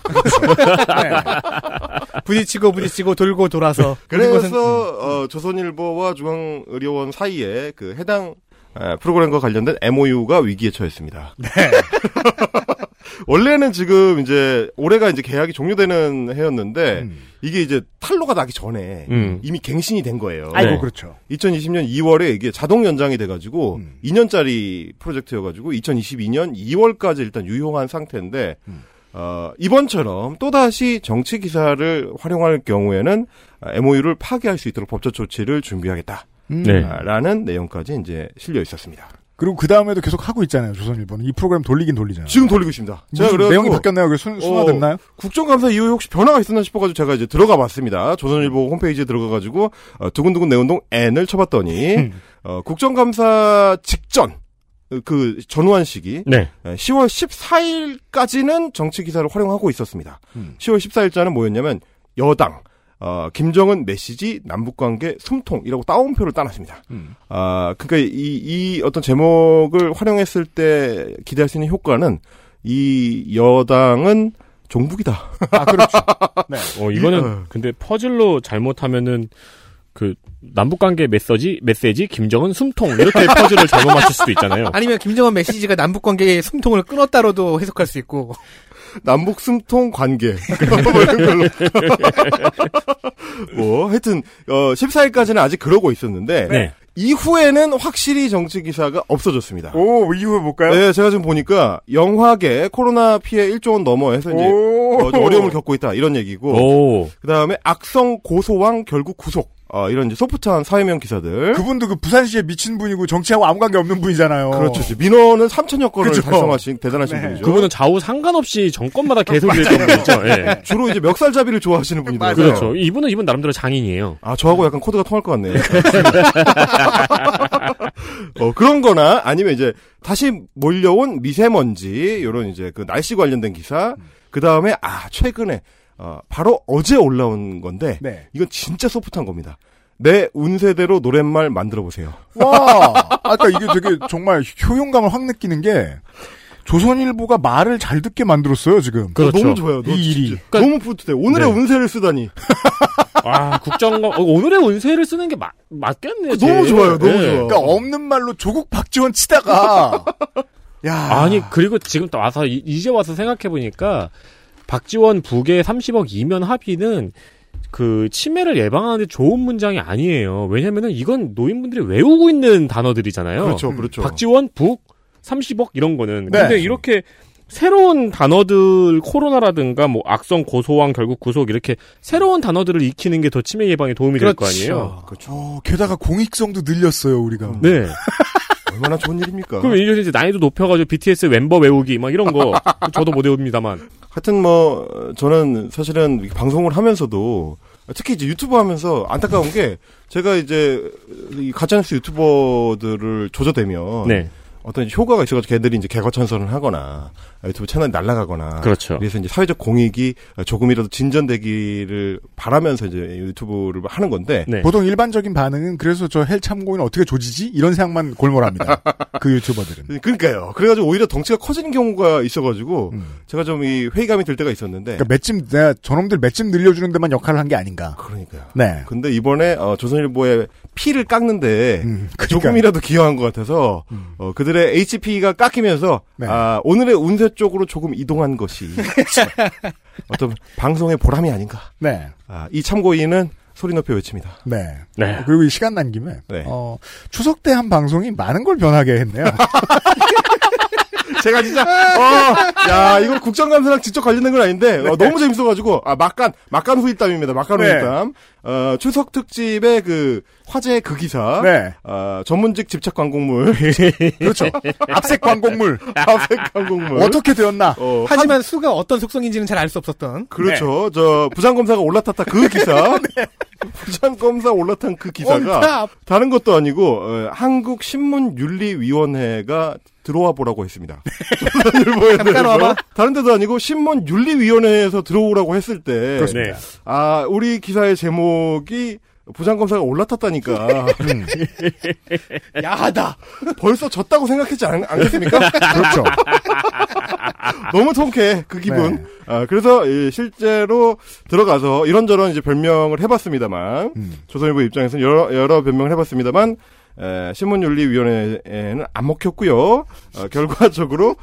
부딪히고 부딪히고 돌고 돌아서. 그래서 것은- 어, 조선일보와 중앙의료원 사이에 그 해당 에, 프로그램과 관련된 MOU가 위기에 처했습니다. 네. 원래는 지금 이제 올해가 이제 계약이 종료되는 해였는데 음. 이게 이제 탈로가 나기 전에 음. 이미 갱신이 된 거예요. 아이고 네. 그렇죠. 2020년 2월에 이게 자동 연장이 돼가지고 음. 2년짜리 프로젝트여가지고 2022년 2월까지 일단 유효한 상태인데 음. 어, 이번처럼 또다시 정치 기사를 활용할 경우에는 MOU를 파기할 수 있도록 법적 조치를 준비하겠다라는 음. 네. 내용까지 이제 실려 있었습니다. 그리고 그 다음에도 계속 하고 있잖아요. 조선일보는 이 프로그램 돌리긴 돌리잖아요. 지금 돌리고 있습니다. 제가 내용이 바뀌었나요? 그게 순, 순화됐나요? 국정감사 이후에 혹시 변화가 있었나 싶어가지고 제가 이제 들어가 봤습니다. 조선일보 홈페이지에 들어가가지고 어, 두근두근 내운동 N을 쳐봤더니 음. 어, 국정감사 직전 그 전후한 시기 네. 10월 14일까지는 정치 기사를 활용하고 있었습니다. 음. 10월 14일자는 뭐였냐면 여당 어, 김정은 메시지 남북관계 숨통이라고 따옴표를 따놨습니다. 음. 아, 그러니까 이, 이 어떤 제목을 활용했을 때 기대할 수 있는 효과는 이 여당은 종북이다. 아 그렇죠. 네. 어, 이거는 어. 근데 퍼즐로 잘못하면은 그 남북관계 메시지 메시지 김정은 숨통 이렇게 퍼즐을 잘못 맞출 수도 있잖아요. 아니면 김정은 메시지가 남북 관계의 숨통을 끊었다로도 해석할 수 있고. 남북 숨통 관계. 뭐 하여튼, 어, 14일까지는 아직 그러고 있었는데, 네. 이후에는 확실히 정치 기사가 없어졌습니다. 오, 이후에 볼까요? 네, 제가 지금 보니까 영화계 코로나 피해 1조 원 넘어 해서 이제 오. 어, 좀 어려움을 겪고 있다 이런 얘기고 오. 그다음에 악성 고소왕 결국 구속 어, 이런 이제 소프트한 사회명 기사들 그분도 그 부산시에 미친 분이고 정치하고 아무 관계 없는 분이잖아요. 그렇죠. 민원은 3천여 건을 그죠. 달성하신 대단하신 네. 분이죠. 그분은 좌우 상관없이 정권마다 계속 읽던 분이죠. 예. 주로 이제 멱살잡이를 좋아하시는 분이더라고요. 그렇죠. 이분은 이분 나름대로 장인이에요. 아, 저하고 약간 코드가 통할 것 같네요. 어, 그런 거나 아니면 이제 다시 몰려온 미세먼지, 요런 이제 그 날씨 관련된 기사, 그 다음에, 아, 최근에, 어, 바로 어제 올라온 건데, 네. 이건 진짜 소프트한 겁니다. 내 운세대로 노랫말 만들어 보세요. 와, 아까 이게 되게 정말 효용감을 확 느끼는 게 조선일보가 말을 잘 듣게 만들었어요 지금. 그렇죠. 너무 좋아요. 너이 일이. 진짜 너무 뿌듯해. 오늘의 네. 운세를 쓰다니. 아, 국정감, 어, 오늘의 운세를 쓰는 게 맞, 맞겠네요. 너무 제일. 좋아요, 너무 예. 좋아. 그러니까 없는 말로 조국 박지원 치다가 야 아니, 그리고 지금 또 와서, 이- 이제 와서 생각해 보니까, 박지원 북의 30억 이면 합의는, 그, 치매를 예방하는데 좋은 문장이 아니에요. 왜냐면은 이건 노인분들이 외우고 있는 단어들이잖아요. 그렇죠, 그렇죠. 박지원, 북, 30억 이런 거는. 네. 근데 이렇게 새로운 단어들 코로나라든가 뭐 악성 고소왕 결국 구속 이렇게 새로운 단어들을 익히는 게 더 치매 예방에 도움이 될 거 아니에요. 그렇죠. 어, 게다가 공익성도 늘렸어요 우리가. 네. 얼마나 좋은 일입니까? 그럼 이제 이제 난이도 높여가지고 BTS 멤버 외우기 막 이런 거 저도 못 외웁니다만. 하여튼 뭐 어, 저는 사실은 방송을 하면서도 특히 이제 유튜브 하면서 안타까운 게 제가 이제 이 가짜뉴스 유튜버들을 조져대면 네. 어떤 효과가 있어가지고 걔들이 이제 개과천선을 하거나 유튜브 채널이 날아가거나 그렇죠. 그래서 이제 사회적 공익이 조금이라도 진전되기를 바라면서 이제 유튜브를 하는 건데 네. 보통 일반적인 반응은 그래서 저 헬 참고인 어떻게 조지지 이런 생각만 골몰합니다. 그 유튜버들은. 그러니까요. 그래가지고 오히려 덩치가 커지는 경우가 있어가지고 음. 제가 좀 이 회의감이 들 때가 있었는데 그러니까 맷집 내가 저놈들 맷집 늘려주는 데만 역할을 한 게 아닌가. 그러니까요. 네. 근데 이번에 어, 조선일보의 피를 깎는데 음, 그러니까. 조금이라도 기여한 것 같아서 음. 어, 그들의 HP가 깎이면서 네. 아, 오늘의 운세 쪽으로 조금 이동한 것이 어떤 방송의 보람이 아닌가. 네. 아, 이 참고인은 소리 높여 외칩니다. 네. 네. 그리고 이 시간 난 김에 네. 어, 추석 때 한 방송이 많은 걸 변하게 했네요. 제가 진짜 어, 야 이거 국정감사랑 직접 관련된 건 아닌데 어, 너무 재밌어가지고 아 막간 막간 후일담입니다. 막간 네. 후일담. 어, 추석 특집의 그 화제 그 기사. 네. 어, 전문직 집착 광곡물. 그렇죠. 압색 광곡물. 화색 광곡물. 어떻게 되었나? 어, 하지만 수가 어떤 속성인지는 잘 알 수 없었던. 그렇죠. 저 부장검사가 올라탔다 그 기사. 부장검사 올라탄 그 기사가. 다른 것도 아니고 어, 한국 신문윤리위원회가 들어와 보라고 했습니다. 조선일보에 잠깐 대해서 와봐. 다른 데도 아니고 신문 윤리위원회에서 들어오라고 했을 때, 네. 아 우리 기사의 제목이 부장검사가 올라탔다니까 야하다. 벌써 졌다고 생각했지 않, 않겠습니까? 그렇죠. 너무 통쾌해 그 기분. 네. 아, 그래서 이 실제로 들어가서 이런저런 이제 별명을 해봤습니다만 음. 조선일보 입장에서는 여러 여러 별명을 해봤습니다만 에, 신문윤리위원회에는 안 먹혔고요. 어, 결과적으로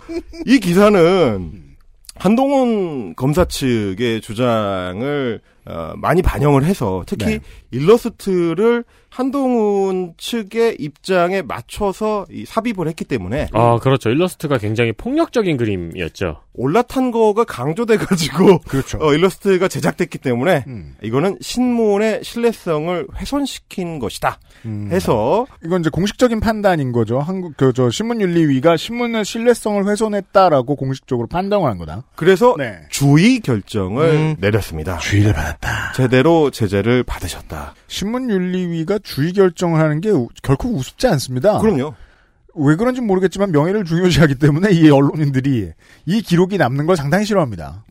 이 기사는 한동훈 검사 측의 주장을 어, 많이 반영을 해서 특히 네. 일러스트를 한동훈 측의 입장에 맞춰서 이 삽입을 했기 때문에 아, 그렇죠. 일러스트가 굉장히 폭력적인 그림이었죠. 올라탄 거가 강조돼가지고 그렇죠. 어, 일러스트가 제작됐기 때문에 음. 이거는 신문의 신뢰성을 훼손시킨 것이다 음. 해서 이건 이제 공식적인 판단인 거죠. 한국 그 저 신문윤리위가 신문의 신뢰성을 훼손했다라고 공식적으로 판단을 한 거다. 그래서 네. 주의 결정을 음. 내렸습니다. 주의를 받았다. 제대로 제재를 받으셨다. 신문윤리위가 주의 결정을 하는 게 우- 결코 우습지 않습니다. 그럼요. 왜 그런지 모르겠지만 명예를 중요시하기 때문에 이 언론인들이 이 기록이 남는 걸 상당히 싫어합니다.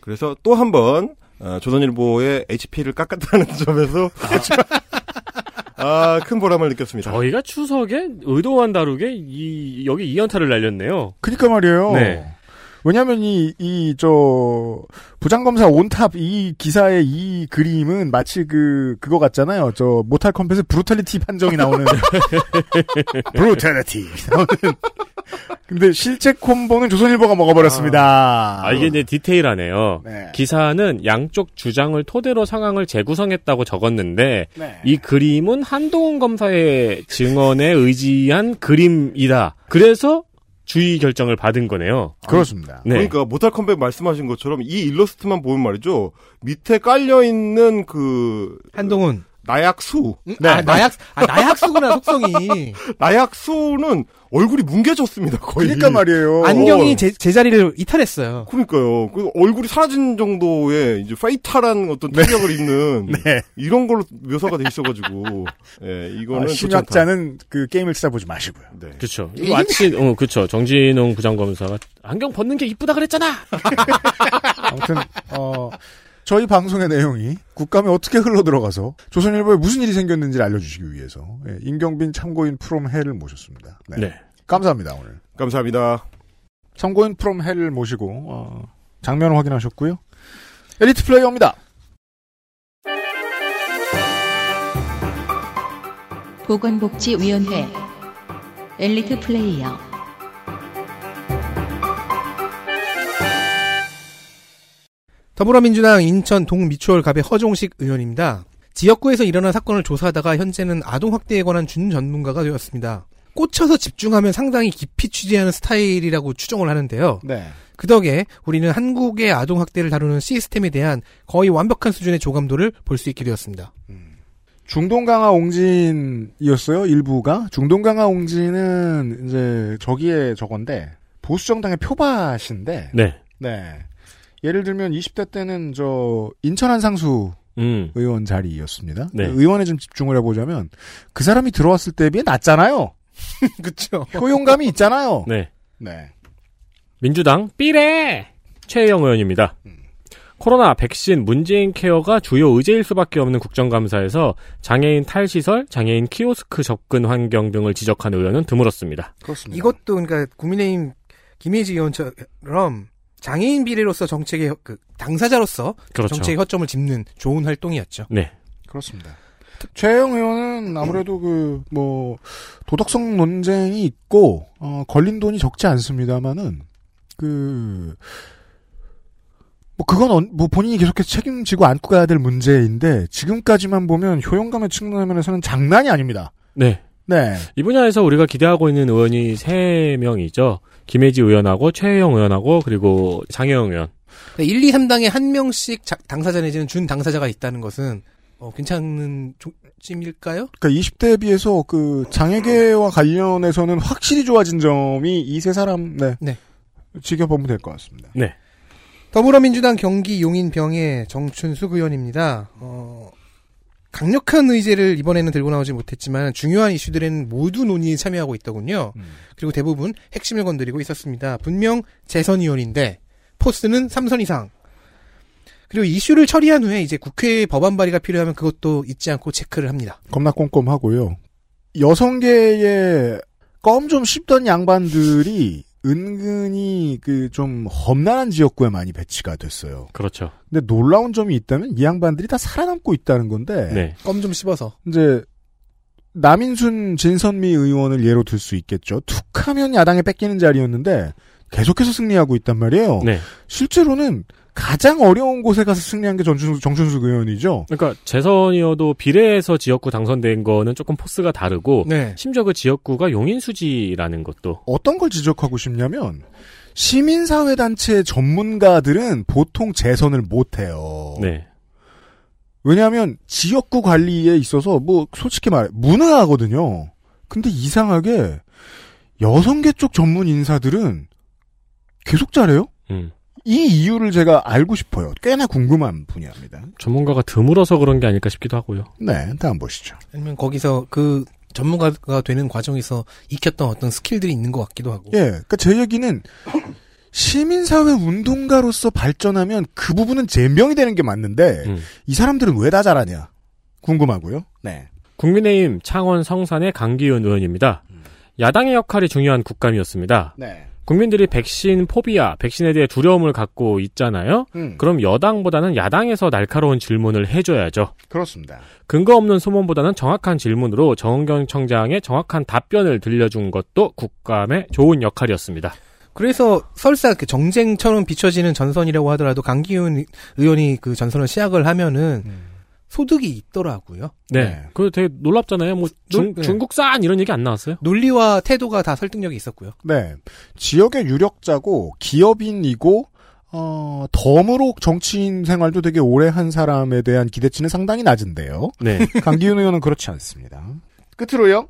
그래서 또 한번 어, 조선일보의 HP를 깎았다는 점에서 아, 큰 보람을 느꼈습니다. 저희가 추석에 의도와는 다르게 이, 여기 2연타를 날렸네요. 그니까 말이에요. 네. 왜냐하면 이 이 저 부장검사 on top 이 기사의 이 그림은 마치 그 그거 같잖아요. 저 Mortal Kombat의 brutality 판정이 나오는 brutality 나오는. 근데 실제 콤보는 조선일보가 먹어버렸습니다. 아, 이게 이제 디테일하네요. 네. 기사는 양쪽 주장을 토대로 상황을 재구성했다고 적었는데 네. 이 그림은 한동훈 검사의 증언에 의지한 그림이다. 그래서 주의 결정을 받은 거네요. 그렇습니다. 네. 그러니까 모탈 컴백 말씀하신 것처럼 이 일러스트만 보면 말이죠. 밑에 깔려 있는 그 한동훈. 나약수, 네. 아, 나약, 아, 나약수구나, 속성이. 나약수는 얼굴이 뭉개졌습니다. 거의. 그러니까 말이에요. 안경이 제, 제자리를 이탈했어요. 그러니까요. 그 얼굴이 사라진 정도의 이제 페이탈한 어떤 탄력을 입는 네. 이런 걸로 묘사가 돼 있어가지고, 예, 이거는 아, 심리학자는 그 게임을 찾아보지 마시고요. 네. 그렇죠. 마치 어 그렇죠. 정진웅 부장검사가 안경 벗는 게 이쁘다 그랬잖아. 아무튼 어 저희 방송의 내용이 국감에 어떻게 흘러 들어가서 조선일보에 무슨 일이 생겼는지를 알려주시기 위해서 예, 임경빈 참고인 from hell을 모셨습니다. 네. 네. 감사합니다 오늘. 감사합니다. 참고인 from hell을 모시고 어, 장면을 확인하셨고요. 엘리트 플레이어입니다. 보건복지위원회 엘리트 플레이어 더불어민주당 인천 동미추홀갑의 허종식 의원입니다. 지역구에서 일어난 사건을 조사하다가 현재는 아동 확대에 관한 준 전문가가 되었습니다. 꽂혀서 집중하면 상당히 깊이 취재하는 스타일이라고 추정을 하는데요. 네. 그 덕에 우리는 한국의 아동 학대를 다루는 시스템에 대한 거의 완벽한 수준의 조감도를 볼 수 있게 되었습니다. 중동강화 옹진이었어요 일부가 중동강화 옹진은 이제 저기에 저건데 보수 정당의 표밭인데 네. 네. 예를 들면 20대 때는 저 인천 한상수 음. 의원 자리였습니다. 네. 의원에 좀 집중을 해보자면 그 사람이 들어왔을 때에 비해 낫잖아요. 그쵸. 효용감이 있잖아요. 네. 네. 민주당 삐래 최혜영 의원입니다. 코로나 백신 문재인 케어가 주요 의제일 수밖에 없는 국정감사에서 장애인 탈시설, 장애인 키오스크 접근 환경 등을 지적한 의원은 드물었습니다. 그렇습니다. 이것도 그러니까 국민의힘 김혜지 의원처럼 장애인 비례로서 정책의 그 당사자로서 그렇죠. 정책의 허점을 짚는 좋은 활동이었죠. 네. 그렇습니다. 최영 의원은 아무래도 그 뭐 도덕성 논쟁이 있고 어, 걸린 돈이 적지 않습니다만은 그 뭐 그건 언- 뭐 본인이 계속해서 책임지고 안고 가야 될 문제인데 지금까지만 보면 효용감의 측면에서는 장난이 아닙니다. 네. 네. 이 분야에서 우리가 기대하고 있는 의원이 세명이죠 김혜지 의원하고 최혜영 의원하고 그리고 장혜영 의원. 1, 2, 3당에 한 명씩 자- 당사자 내지는 준 당사자가 있다는 것은 어, 괜찮은 찜일까요? 그러니까 20대에 비해서 그 장애계와 관련해서는 확실히 좋아진 점이 이 세 사람 네. 네. 지켜보면 될 것 같습니다. 네. 더불어민주당 경기 용인병의 정춘숙 의원입니다. 어, 강력한 의제를 이번에는 들고 나오지 못했지만 중요한 이슈들에는 모두 논의에 참여하고 있더군요. 그리고 대부분 핵심을 건드리고 있었습니다. 분명 재선 의원인데 포스는 3선 이상. 그리고 이슈를 처리한 후에 이제 국회에 법안 발의가 필요하면 그것도 잊지 않고 체크를 합니다. 겁나 꼼꼼하고요. 여성계에 껌좀 씹던 양반들이 은근히 그 좀 험난한 지역구에 많이 배치가 됐어요. 그렇죠. 근데 놀라운 점이 있다면 이 양반들이 다 살아남고 있다는 건데 네. 껌좀 씹어서. 이제 남인순 진선미 의원을 예로 들 수 있겠죠. 툭하면 야당에 뺏기는 자리였는데 계속해서 승리하고 있단 말이에요. 네. 실제로는 가장 어려운 곳에 가서 승리한 게 정춘수, 정춘숙 의원이죠. 그러니까 재선이어도 비례에서 지역구 당선된 거는 조금 포스가 다르고 네. 심지어 그 지역구가 용인수지라는 것도 어떤 걸 지적하고 싶냐면 시민사회 단체 전문가들은 보통 재선을 못 해요. 네. 왜냐하면 지역구 관리에 있어서 뭐 솔직히 말해 무능하거든요. 근데 이상하게 여성계 쪽 전문 인사들은 계속 잘해요. 음. 이 이유를 제가 알고 싶어요. 꽤나 궁금한 분야입니다. 전문가가 드물어서 그런 게 아닐까 싶기도 하고요. 네, 다음 보시죠. 아니면 거기서 그 전문가가 되는 과정에서 익혔던 어떤 스킬들이 있는 것 같기도 하고. 예, 그러니까 제 얘기는 시민사회 운동가로서 발전하면 그 부분은 잼병이 되는 게 맞는데 음. 이 사람들은 왜 다 잘하냐 궁금하고요. 네. 국민의힘 창원 성산의 강기훈 의원입니다. 야당의 역할이 중요한 국감이었습니다. 네. 국민들이 백신 포비아, 백신에 대해 두려움을 갖고 있잖아요. 음, 그럼 여당보다는 야당에서 날카로운 질문을 해줘야죠. 그렇습니다. 근거 없는 소문보다는 정확한 질문으로 정은경 청장의 정확한 답변을 들려준 것도 국감의 좋은 역할이었습니다. 그래서 설사 이렇게 정쟁처럼 비춰지는 전선이라고 하더라도 강기훈 의원이 그 전선을 시작을 하면은 소득이 있더라고요. 네. 네. 그거 되게 놀랍잖아요. 뭐 중, 놀- 네. 중국산 이런 얘기 안 나왔어요? 논리와 태도가 다 설득력이 있었고요. 네. 지역의 유력자고 기업인이고 어, 덤으로 정치인 생활도 되게 오래 한 사람에 대한 기대치는 상당히 낮은데요. 네. 강기훈 의원은 그렇지 않습니다. 끝으로요.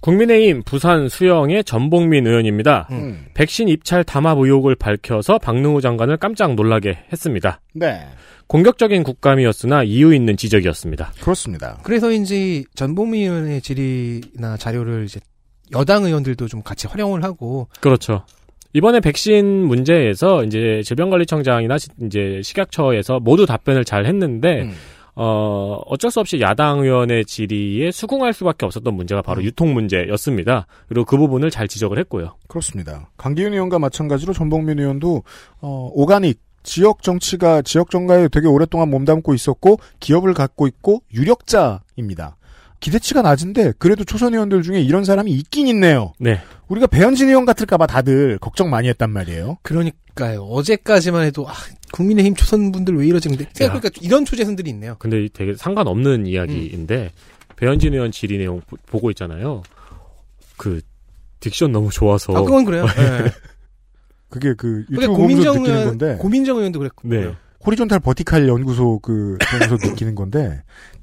국민의힘 부산 수영의 전봉민 의원입니다. 음. 백신 입찰 담합 의혹을 밝혀서 박능우 장관을 깜짝 놀라게 했습니다. 네. 공격적인 국감이었으나 이유 있는 지적이었습니다. 그렇습니다. 그래서인지 전보미 의원의 질의나 자료를 이제 여당 의원들도 좀 같이 활용을 하고 그렇죠. 이번에 백신 문제에서 이제 질병관리청장이나 시- 이제 식약처에서 모두 답변을 잘 했는데 음. 어 어쩔 수 없이 야당 의원의 질의에 수긍할 수밖에 없었던 문제가 바로 음. 유통 문제였습니다. 그리고 그 부분을 잘 지적을 했고요. 그렇습니다. 강기훈 의원과 마찬가지로 전봉민 의원도 어, 오가닉 지역 정치가 지역 정가에 되게 오랫동안 몸담고 있었고 기업을 갖고 있고 유력자입니다. 기대치가 낮은데 그래도 초선 의원들 중에 이런 사람이 있긴 있네요. 네. 우리가 배현진 의원 같을까봐 다들 걱정 많이 했단 말이에요. 그러니까요. 어제까지만 해도 아, 국민의힘 초선분들 왜 이러지? 근데 생각해보니까 이런 초재선들이 있네요. 근데 되게 상관없는 이야기인데 배현진 의원 질의 내용 보- 보고 있잖아요. 그 딕션 너무 좋아서 아, 그건 그래요. 네. 그게 그 그게 유튜브 보면서 고민정 느끼는 의원, 건데 고민정 의원도 그랬고. 네. 호리존탈 버티칼 연구소 그 보면서 느끼는 건데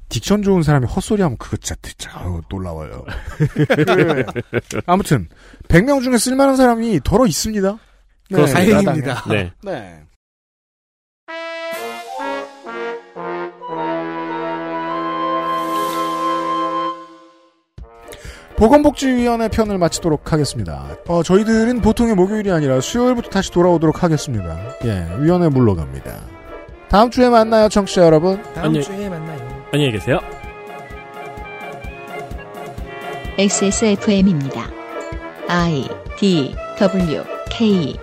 딕션 좋은 사람이 헛소리하면 그거 진짜 진짜 아유, 놀라워요. 그, 아무튼 100명 중에 쓸만한 사람이 덜어 있습니다. 그렇습니다. 다행입니다. 네. 네. 보건복지위원회 편을 마치도록 하겠습니다. 어, 저희들은 보통의 목요일이 아니라 수요일부터 다시 돌아오도록 하겠습니다. 예, 위원회 물러갑니다. 다음 주에 만나요, 청취자 여러분. 다음 아니, 주에 만나요. 안녕히 계세요. XSFM입니다. I D W K